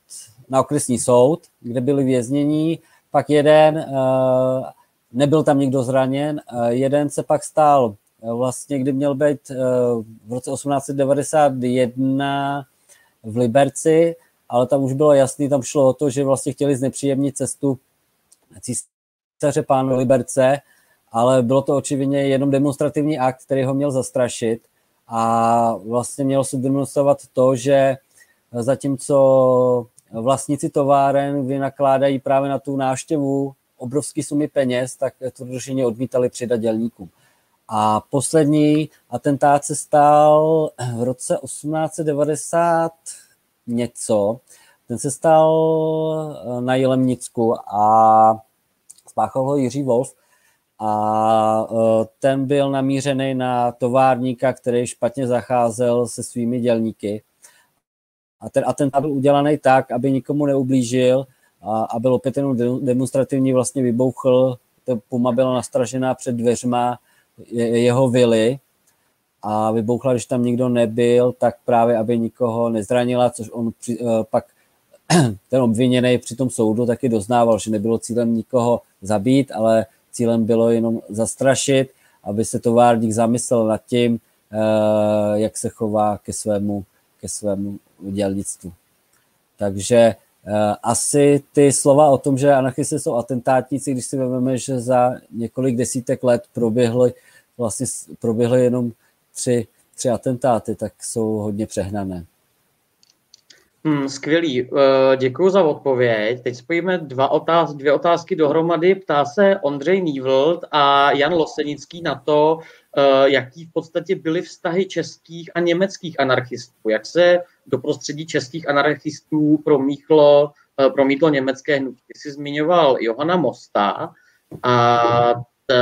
S2: na okresní soud, kde byli věznění, pak jeden, uh, nebyl tam nikdo zraněn, uh, jeden se pak stál. Vlastně, kdy měl být v roce 1891 v Liberci, ale tam už bylo jasný, tam šlo o to, že vlastně chtěli znepříjemnit cestu císaře pánu Liberce, ale bylo to očividně jenom demonstrativní akt, který ho měl zastrašit. A vlastně mělo se demonstrovat to, že zatímco vlastníci továren vynakládají právě na tu návštěvu obrovské sumy peněz, tak to řešení odmítali přidat dělníkům. A poslední atentát se stal v roce 1890 něco. Ten se stal na Jelemnicku a spáchal ho Jiří Wolf a e, ten byl namířený na továrníka, který špatně zacházel se svými dělníky. A ten atentát byl udělaný tak, aby nikomu neublížil a, a byl opět jenom demonstrativní, vlastně vybouchl, to puma byla nastražená před dveřma jeho vily a vybouchla, když tam nikdo nebyl, tak právě, aby nikoho nezranila, což on při, e, pak [CLEARS THROAT] ten obviněný při tom soudu taky doznával, že nebylo cílem nikoho zabít, ale cílem bylo jenom zastrašit, aby se továrník zamyslel nad tím, eh, jak se chová ke svému, ke svému dělnictvu. Takže eh, asi ty slova o tom, že anarchisté jsou atentátníci, když si vezmeme, že za několik desítek let proběhly, vlastně proběhly jenom tři, tři atentáty, tak jsou hodně přehnané.
S1: Hmm, skvělý, eh, děkuji za odpověď. Teď spojíme dva otáz, dvě otázky dohromady. Ptá se Ondřej Nývld a Jan Losenický na to, eh, jaký v podstatě byly vztahy českých a německých anarchistů. Jak se do prostředí českých anarchistů promíchlo, eh, promítlo německé hnutí. Ty jsi zmiňoval Johana Mosta a t,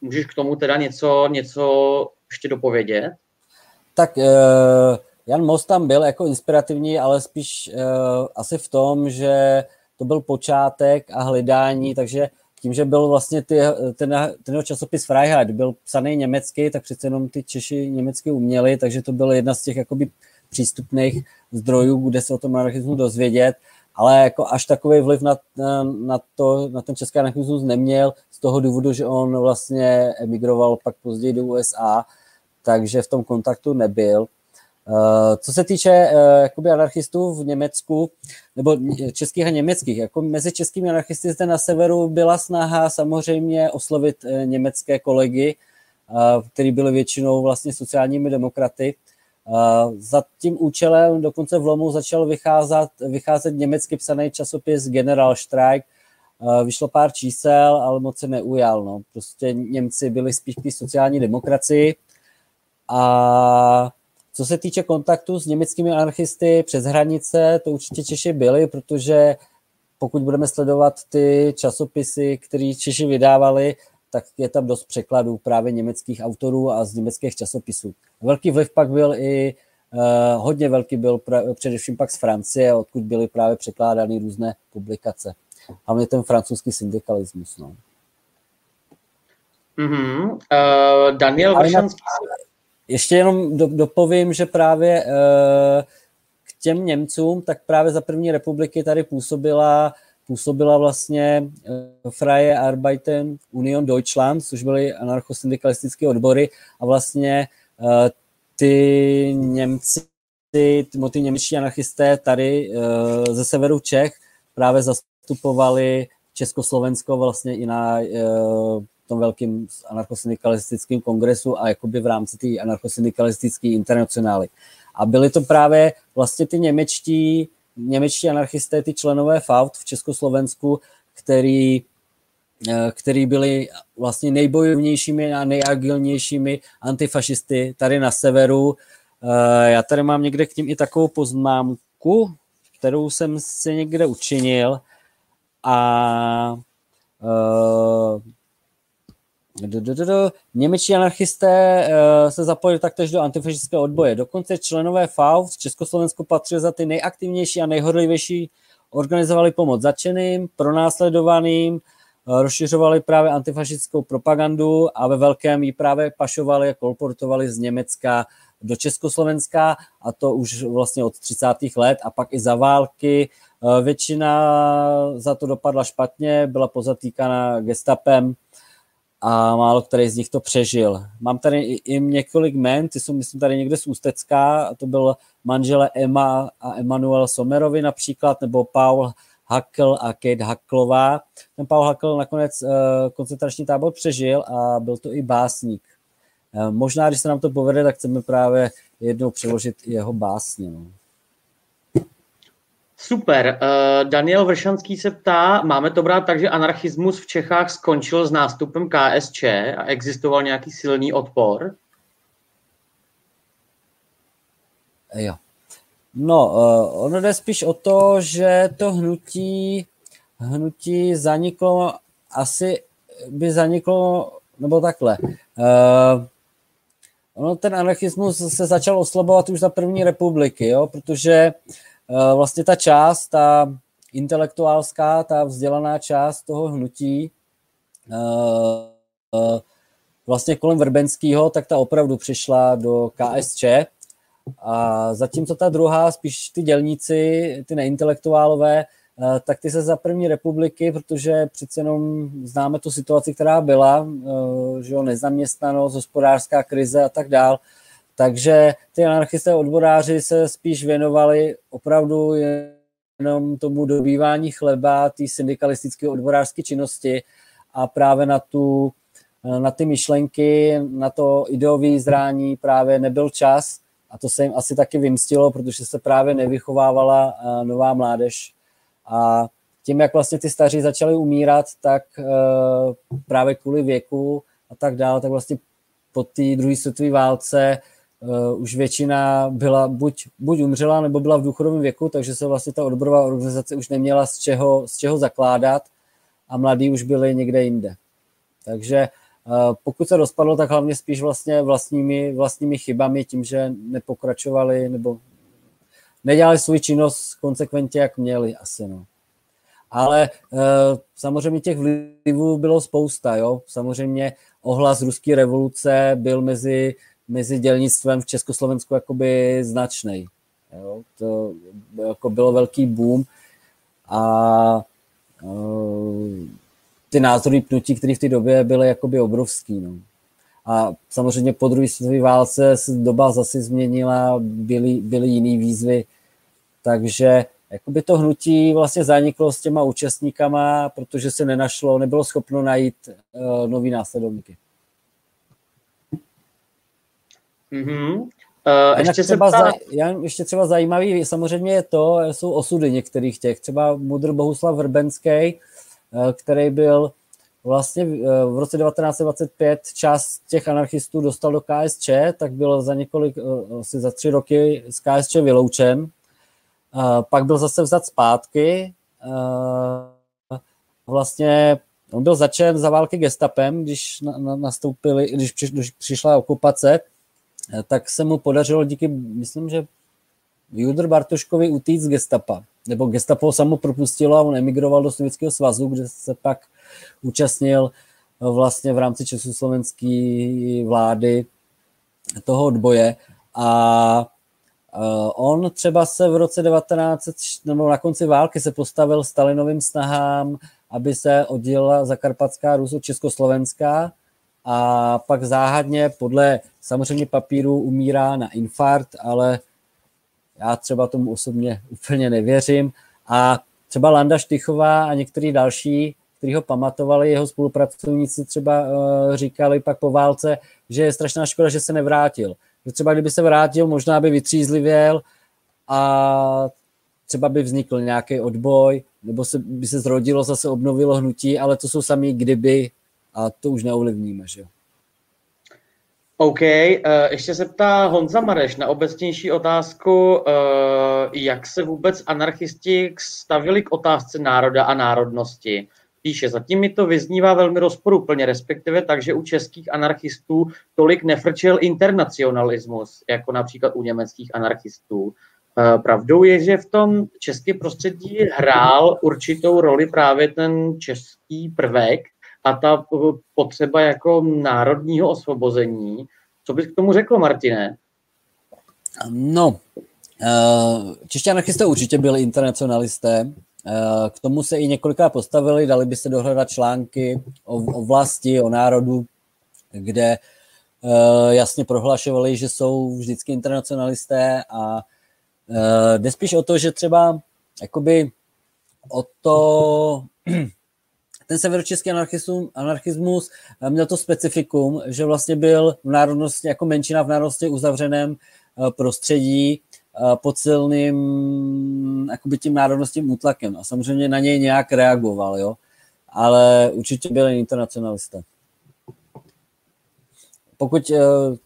S1: můžeš k tomu teda něco, něco ještě dopovědět?
S2: Tak uh Jan Most tam byl jako inspirativní, ale spíš uh, asi v tom, že to byl počátek a hledání, takže tím, že byl vlastně ty, ten, ten časopis Freiheit byl psaný německy, tak přece jenom ty Češi německy uměli, takže to byla jedna z těch jakoby přístupných zdrojů, kde se o tom anarchismu dozvědět, ale jako až takový vliv na, na, to, na ten český anarchismus neměl z toho důvodu, že on vlastně emigroval pak později do USA, takže v tom kontaktu nebyl. Eh, co se týče eh, jakoby anarchistů v Německu, nebo českých a německých, jako mezi českými anarchisty zde na severu byla snaha samozřejmě oslovit eh, německé kolegy, který byli většinou vlastně sociálními demokraty. Za tím účelem dokonce v Lomu začal vycházet, vycházet německy psaný časopis General Streik. Vyšlo pár čísel, ale moc se neujal. No. Prostě Němci byli spíš k sociální demokracii. A co se týče kontaktu s německými anarchisty přes hranice, to určitě Češi byli, protože pokud budeme sledovat ty časopisy, které Češi vydávali, tak je tam dost překladů právě německých autorů a z německých časopisů. Velký vliv pak byl i, uh, hodně velký byl pra, především pak z Francie, odkud byly právě překládány různé publikace. Hlavně ten francouzský syndikalismus. No.
S1: Mm-hmm. Uh, Daniel Vršanský.
S2: Ještě jenom do, dopovím, že právě uh, k těm Němcům, tak právě za první republiky tady působila působila vlastně uh, Freie Arbeiten Union Deutschland, což byly anarchosyndikalistické odbory a vlastně uh, ty Němci, ty, ty němečtí anarchisté tady ze severu Čech právě zastupovali Československo vlastně i na tom velkém anarchosyndikalistickém kongresu a jakoby v rámci té anarchosyndikalistické internacionály. A byly to právě vlastně ty němečtí, němečtí anarchisté, ty členové FAUT v Československu, který, eh, který byli vlastně nejbojovnějšími a nejagilnějšími antifašisty tady na severu. Eh, já tady mám někde k tím i takovou poznámku, kterou jsem si někde učinil a uh, Němečtí anarchisté uh, se zapojili taktéž do antifašistického odboje. Dokonce členové FAU z Československu patřili za ty nejaktivnější a nejhorlivější, organizovali pomoc začeným, pronásledovaným, uh, rozšiřovali právě antifašistickou propagandu a ve velkém ji právě pašovali a kolportovali z Německa do Československa a to už vlastně od 30. let a pak i za války. Uh, většina za to dopadla špatně, byla pozatýkána gestapem, a málo který z nich to přežil. Mám tady i, i několik men, ty jsou myslím tady někde z Ústecka, a to byl manžele Emma a Emanuel Somerovi například, nebo Paul Hackl a Kate Hacklová. Ten Paul Hackl nakonec uh, koncentrační tábor přežil a byl to i básník. Uh, možná, když se nám to povede, tak chceme právě jednou přeložit jeho básně. No.
S1: Super. Uh, Daniel Vršanský se ptá, máme to brát tak, že anarchismus v Čechách skončil s nástupem KSČ a existoval nějaký silný odpor?
S2: Jo. No, uh, ono jde spíš o to, že to hnutí, hnutí zaniklo, asi by zaniklo, nebo takhle. Ono ten anarchismus se začal oslabovat už za první republiky, jo, protože uh, Eh, vlastně ta část, ta intelektuálská, ta vzdělaná část toho hnutí, eh, eh, vlastně kolem Vrbenského, tak ta opravdu přišla do KSČ. A zatímco ta druhá, spíš ty dělníci, ty neintelektuálové, tak ty se za první republiky, protože přece jenom známe tu situaci, která byla, že jo, nezaměstnanost, hospodářská krize a tak dál, takže ty anarchisté odboráři se spíš věnovali opravdu jenom tomu dobývání chleba, té syndikalistické odborářské činnosti a právě na, tu, na ty myšlenky, na to ideové zrání právě nebyl čas a to se jim asi taky vymstilo, protože se právě nevychovávala nová mládež. A tím, jak vlastně ty staří začali umírat, tak právě kvůli věku a tak dále, tak vlastně po té druhé světové válce uh, už většina byla buď, buď umřela, nebo byla v důchodovém věku, takže se vlastně ta odborová organizace už neměla z čeho, z čeho zakládat a mladí už byli někde jinde. Takže uh, pokud se rozpadlo, tak hlavně spíš vlastně vlastními, vlastními chybami, tím, že nepokračovali nebo nedělali svou činnost konsekventně, jak měli asi. No. Ale uh, samozřejmě těch vlivů bylo spousta, jo. Samozřejmě ohlas ruské revoluce byl mezi, mezi dělnictvem v Československu jakoby značný. Jo. To jako bylo velký boom a uh, ty názory pnutí, které v té době byly jakoby obrovský. No. A samozřejmě po druhé světové válce se doba zase změnila, byly, byly jiné výzvy, takže jakoby to hnutí vlastně zaniklo s těma účastníkama, protože se nenašlo, nebylo schopno najít uh, nový následovníky.
S1: Mm-hmm. Uh, ještě,
S2: třeba ptá... za, ještě třeba zajímavý samozřejmě je to, jsou osudy některých těch, třeba Mudr Bohuslav Vrbenský, uh, který byl vlastně v roce 1925 část těch anarchistů dostal do KSČ, tak byl za několik, asi za tři roky z KSČ vyloučen pak byl zase vzat zpátky. Vlastně on byl začen za války gestapem, když nastoupili, když, když přišla okupace, tak se mu podařilo díky, myslím, že Judr Bartoškovi utíct z gestapa. Nebo gestapo samo propustilo a on emigroval do Sovětského svazu, kde se pak účastnil vlastně v rámci československé vlády toho odboje. A Eh, on třeba se v roce 19, nebo na konci války se postavil Stalinovým snahám, aby se oddělila Zakarpatská Rus od Československá a pak záhadně podle samozřejmě papíru umírá na infarkt, ale já třeba tomu osobně úplně nevěřím. A třeba Landa Štychová a některý další, kteří ho pamatovali, jeho spolupracovníci třeba uh, říkali pak po válce, že je strašná škoda, že se nevrátil že třeba kdyby se vrátil, možná by vytřízlivěl a třeba by vznikl nějaký odboj, nebo se, by se zrodilo, zase obnovilo hnutí, ale to jsou sami kdyby a to už neovlivníme, že jo.
S1: OK, uh, ještě se ptá Honza Mareš na obecnější otázku, uh, jak se vůbec anarchisti stavili k otázce národa a národnosti. Píše, zatím mi to vyznívá velmi rozporuplně, respektive tak, že u českých anarchistů tolik nefrčel internacionalismus, jako například u německých anarchistů. Eh, pravdou je, že v tom českém prostředí hrál určitou roli právě ten český prvek a ta potřeba jako národního osvobození. Co bys k tomu řekl, Martine?
S2: No, eh, čeští anarchisté určitě byli internacionalisté, Eh, k tomu se i několikrát postavili, dali by se dohledat články o, o vlasti, o národu, kde eh, jasně prohlašovali, že jsou vždycky internacionalisté a jde spíš o to, že třeba jakoby o to, [CLEARS THROAT] ten severočeský anarchismus měl to specifikum, že vlastně byl v národnosti, jako menšina v národnosti uzavřeném prostředí, pod silným jakoby tím národnostním útlakem a samozřejmě na něj nějak reagoval, jo. Ale určitě byl internacionalista. Pokud eh,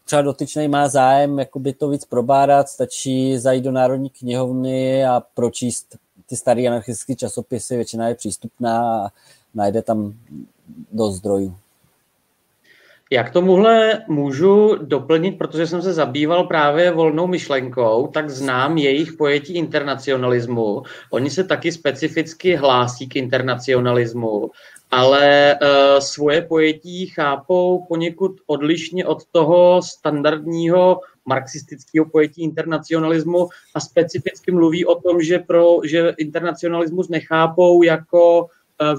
S2: třeba dotyčný má zájem jakoby to víc probádat, stačí zajít do Národní knihovny a pročíst ty staré anarchistické časopisy, většina je přístupná a najde tam dost zdrojů.
S1: Já k tomuhle můžu doplnit, protože jsem se zabýval právě volnou myšlenkou, tak znám jejich pojetí internacionalismu. Oni se taky specificky hlásí k internacionalismu, ale uh, svoje pojetí chápou poněkud odlišně od toho standardního marxistického pojetí internacionalismu a specificky mluví o tom, že, pro, že internacionalismus nechápou jako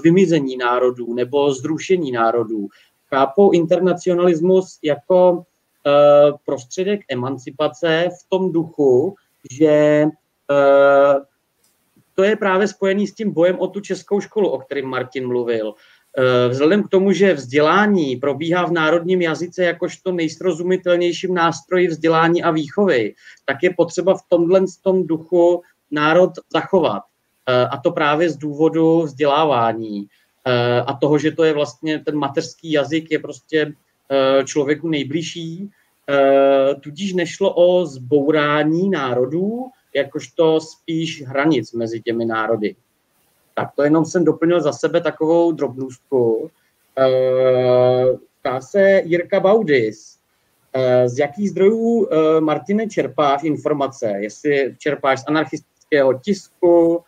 S1: vymizení národů nebo zrušení národů chápou internacionalismus jako uh, prostředek emancipace v tom duchu, že uh, to je právě spojený s tím bojem o tu českou školu, o kterém Martin mluvil. Vzhledem k tomu, že vzdělání probíhá v národním jazyce jakožto nejsrozumitelnějším nástroji vzdělání a výchovy, tak je potřeba v tomhle tom duchu národ zachovat. A to právě z důvodu vzdělávání. Eh, a toho, že to je vlastně ten mateřský jazyk je prostě eh, člověku nejbližší. Eh, tudíž nešlo o zbourání národů, jakožto spíš hranic mezi těmi národy. Tak to jenom jsem doplnil za sebe takovou drobnůstku. Ptá se Jirka Baudis, z jakých zdrojů, Martine, čerpáš informace? Jestli čerpáš z anarchistického tisku,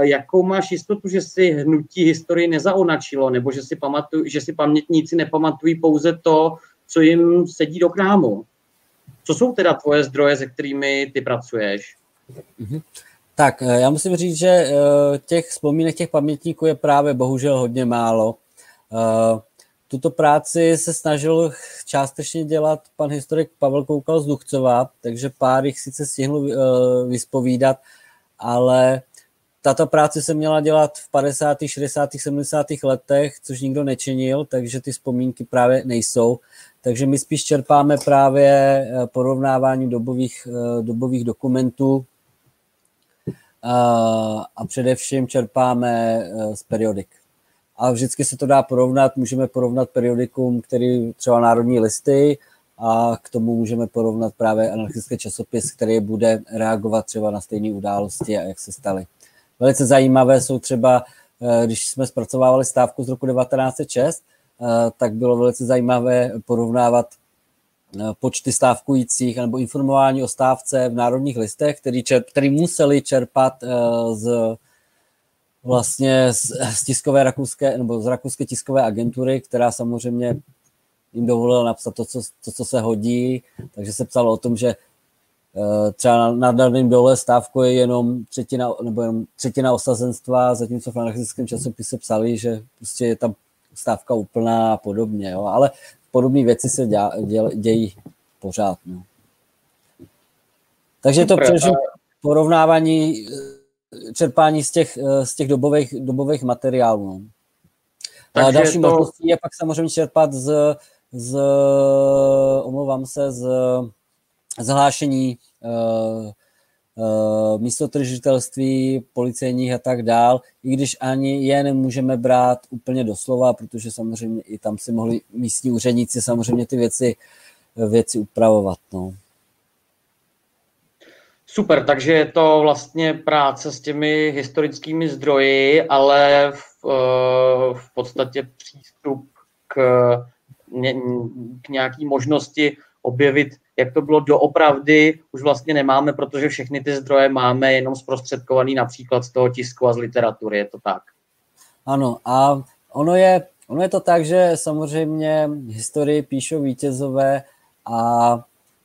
S1: jakou máš jistotu, že si hnutí historii nezaonačilo, nebo že si, pamatuj, že si pamětníci nepamatují pouze to, co jim sedí do krámu? Co jsou teda tvoje zdroje, se kterými ty pracuješ?
S2: Mm-hmm. Tak, eh, já musím říct, že eh, těch vzpomínek těch pamětníků je právě bohužel hodně málo. Eh, tuto práci se snažil částečně dělat pan historik Pavel Koukal z Duchcova, takže pár jich sice stihl vyspovídat, ale tato práce se měla dělat v 50., 60., 70. letech, což nikdo nečinil, takže ty vzpomínky právě nejsou. Takže my spíš čerpáme právě porovnávání dobových, dobových dokumentů, a především čerpáme z periodik. A vždycky se to dá porovnat, můžeme porovnat periodikum, který třeba Národní listy, a k tomu můžeme porovnat právě anarchistický časopis, který bude reagovat třeba na stejné události a jak se staly. Velice zajímavé jsou třeba, e, když jsme zpracovávali stávku z roku 1906, e, tak bylo velice zajímavé porovnávat Eh, počty stávkujících nebo informování o stávce v národních listech, který, čerp, který museli čerpat eh, z vlastně z, z tiskové rakouské nebo z rakouské tiskové agentury, která samozřejmě jim dovolila napsat to co, to, co se hodí, takže se psalo o tom, že eh, třeba na daném dole stávku je jenom třetina, nebo jenom třetina osazenstva, zatímco v anarchistickém časopise psali, že prostě je tam stávka úplná a podobně, jo. ale podobné věci se děla, děl, dějí pořád. No. Takže to především porovnávání, eh, čerpání z těch, eh, z těch dobových, dobových materiálů. No. Takže další to... možností je pak samozřejmě čerpat z, z omlouvám se, z zhlášení uh, uh, místotržitelství, policejních a tak dál, i když ani je nemůžeme brát úplně doslova, protože samozřejmě i tam si mohli místní úředníci samozřejmě ty věci, věci upravovat. No.
S1: Super, takže je to vlastně práce s těmi historickými zdroji, ale v, eh, v podstatě přístup k, k nějaký možnosti objevit jak to bylo doopravdy, už vlastně nemáme, protože všechny ty zdroje máme jenom zprostředkovaný například z toho tisku a z literatury, je to tak?
S2: Ano, a ono je, ono je to tak, že samozřejmě historii píšou vítězové a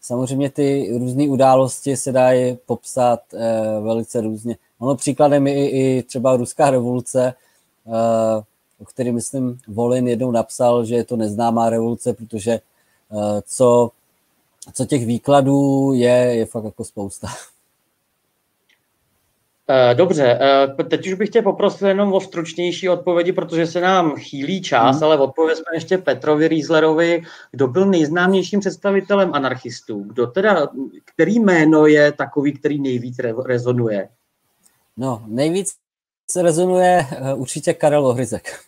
S2: samozřejmě ty různé události se dají popsat eh, velice různě. Ono příkladem je i, i třeba ruská revoluce, eh, o který, myslím, Volin jednou napsal, že je to neznámá revoluce, protože eh, co co těch výkladů je, je fakt jako spousta. [LAUGHS]
S1: Eh, dobře, eh, teď už bych tě poprosil jenom o stručnější odpovědi, protože se nám chýlí čas, hmm. ale odpovězme ještě Petrovi Rieslerovi, kdo byl nejznámějším představitelem anarchistů. Kdo teda, který jméno je takový, který nejvíc rezonuje?
S2: No, nejvíc se rezonuje eh, určitě Karel Ohryzek.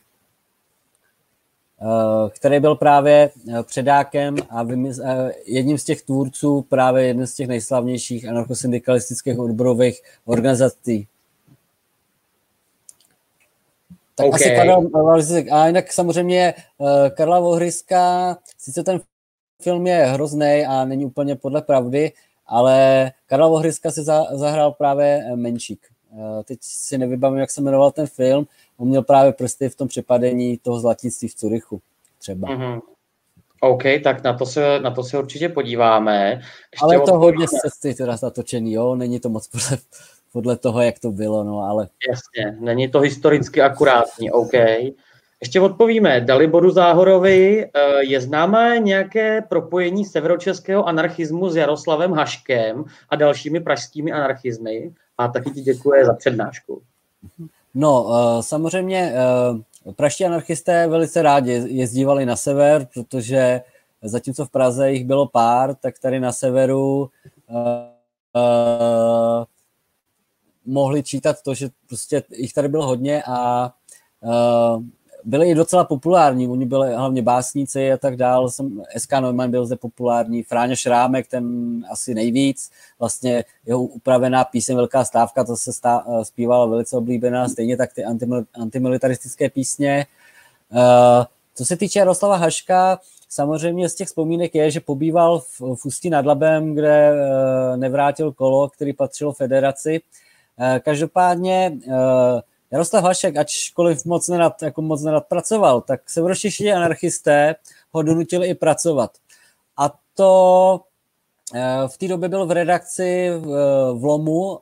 S2: Eh, který byl právě eh, předákem a eh, jedním z těch tvůrců právě jeden z těch nejslavnějších anarchosyndikalistických odborových organizací. Tak okay. asi Karel A jinak samozřejmě Karla Vohryska, sice ten film je hrozný a není úplně podle pravdy, ale Karla Vohryska si zahrál právě Menšík. Teď si nevybavím, jak se jmenoval ten film, on měl právě prsty v tom přepadení toho zlatictví v Curychu třeba. Mm-hmm.
S1: OK, tak na to se, na to se určitě podíváme.
S2: Ještě ale je to hodně z cesty teda zatočený, jo, není to moc podle, podle toho, jak to bylo, no ale...
S1: Jasně, není to historicky akurátní, OK. Ještě odpovíme Daliboru Záhorovi. Eh, je známé nějaké propojení severočeského anarchismu s Jaroslavem Haškem a dalšími pražskými anarchizmy? A taky ti děkuji za přednášku.
S2: No, eh, samozřejmě eh, praští anarchisté velice rádi jezdívali na sever, protože zatímco v Praze jich bylo pár, tak tady na severu uh, mohli čítat to, že prostě jich tady bylo hodně a byli i docela populární, oni byli hlavně básníci a tak dál, jsem, SK Neumann byl zde populární, Fráňa Šrámek, ten asi nejvíc, vlastně jeho upravená píseň Velká stávka, to se stá, zpívala velice oblíbená, stejně tak ty antimilitaristické písně. Uh, co se týče Jaroslava Haška, samozřejmě z těch vzpomínek je, že pobýval v, v Ústí nad Labem, kde uh, nevrátil kolo, který patřilo federaci, Každopádně Jaroslav Hašek, ačkoliv moc nerad, jako moc nerad pracoval, tak severočeští anarchisté ho donutili i pracovat. A to v té době byl v redakci v Lomu,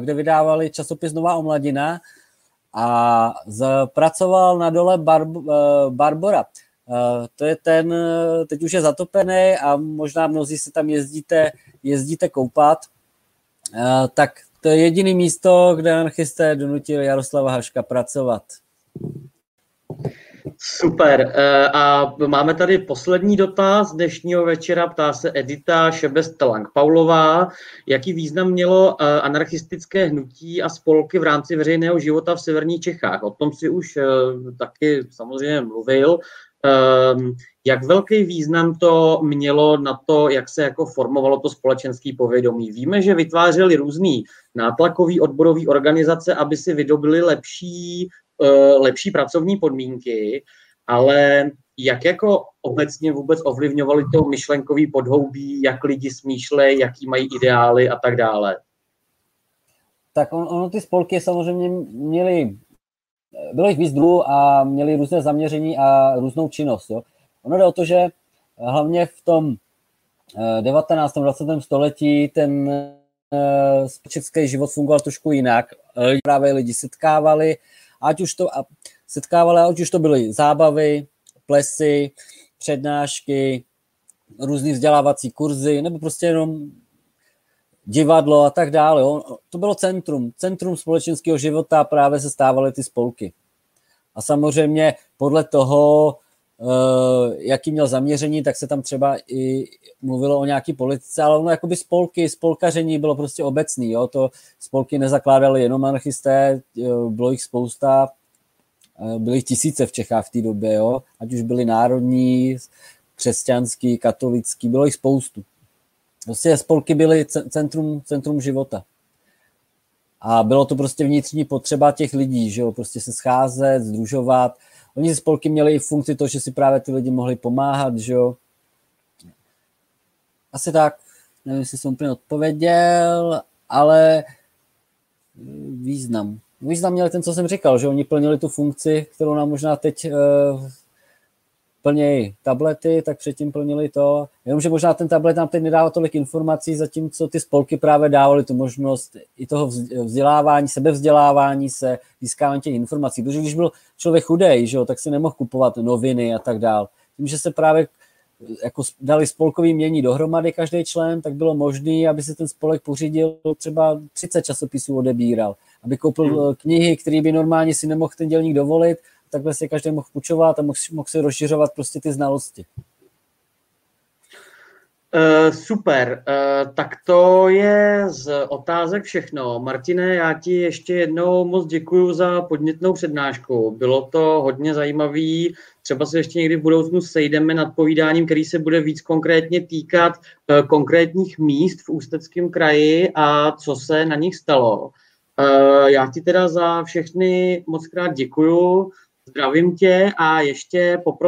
S2: kde vydávali časopis Nová omladina a pracoval na dole Bar- Barbora. To je ten, teď už je zatopený a možná mnozí se tam jezdíte, jezdíte koupat, tak to je jediný místo, kde anarchisté donutili Jaroslava Haška pracovat.
S1: Super. E, a máme tady poslední dotaz dnešního večera. Ptá se Edita Šebestelang Paulová. Jaký význam mělo e, anarchistické hnutí a spolky v rámci veřejného života v severních Čechách? O tom si už e, taky samozřejmě mluvil. Ehm, jak velký význam to mělo na to, jak se jako formovalo to společenské povědomí? Víme, že vytvářeli různý nátlakový odborový organizace, aby si vydobili lepší, eh, lepší pracovní podmínky, ale jak jako obecně vůbec ovlivňovali to myšlenkový podhoubí, jak lidi smýšlejí, jaký mají ideály a tak dále?
S2: Tak on, ono ty spolky samozřejmě měly bylo jich víc druhů a měli různé zaměření a různou činnost. Jo. Ono jde o to, že hlavně v tom 19. Eh, 20. století ten eh, společenský život fungoval trošku jinak. Právě lidi setkávali, ať už to, setkávali, ať už to byly zábavy, plesy, přednášky, různé vzdělávací kurzy, nebo prostě jenom divadlo a tak dále. To bylo centrum, centrum společenského života, právě se stávaly ty spolky. A samozřejmě podle toho, eh, jaký měl zaměření, tak se tam třeba i mluvilo o nějaký politice, ale ono jakoby spolky, spolkaření bylo prostě obecný, jo? to spolky nezakládali jenom anarchisté, eh, bylo jich spousta, eh, byly jich tisíce v Čechách v té době, jo? ať už byly národní, křesťanský, katolický, bylo jich spoustu. Prostě spolky byly centrum, centrum života. A bylo to prostě vnitřní potřeba těch lidí, že jo, prostě se scházet, združovat. Oni spolky měli i funkci to, že si právě ty lidi mohli pomáhat, že jo. Asi tak, nevím, jestli jsem úplně odpověděl, ale význam. Význam měli ten, co jsem říkal, že oni plnili tu funkci, kterou nám možná teď uh, plnějí tablety, tak předtím plnili to. Jenomže možná ten tablet nám teď nedává tolik informací, zatímco ty spolky právě dávaly tu možnost i toho vzdělávání, sebevzdělávání se, získávání těch informací. Protože když byl člověk chudej, že jo, tak si nemohl kupovat noviny a tak dál. Tím, že se právě jako dali spolkový mění dohromady každý člen, tak bylo možné, aby si ten spolek pořídil třeba 30 časopisů odebíral, aby koupil hmm. knihy, které by normálně si nemohl ten dělník dovolit takhle si každý mohl půjčovat a mohl, mohl si rozšiřovat prostě ty znalosti.
S1: Uh, super, uh, tak to je z otázek všechno. Martine, já ti ještě jednou moc děkuji za podnětnou přednášku. Bylo to hodně zajímavý. Třeba se ještě někdy v budoucnu sejdeme nad povídáním, který se bude víc konkrétně týkat uh, konkrétních míst v Ústeckém kraji a co se na nich stalo. Uh, já ti teda za všechny moc krát děkuju. Zdravím tě a ještě poprosím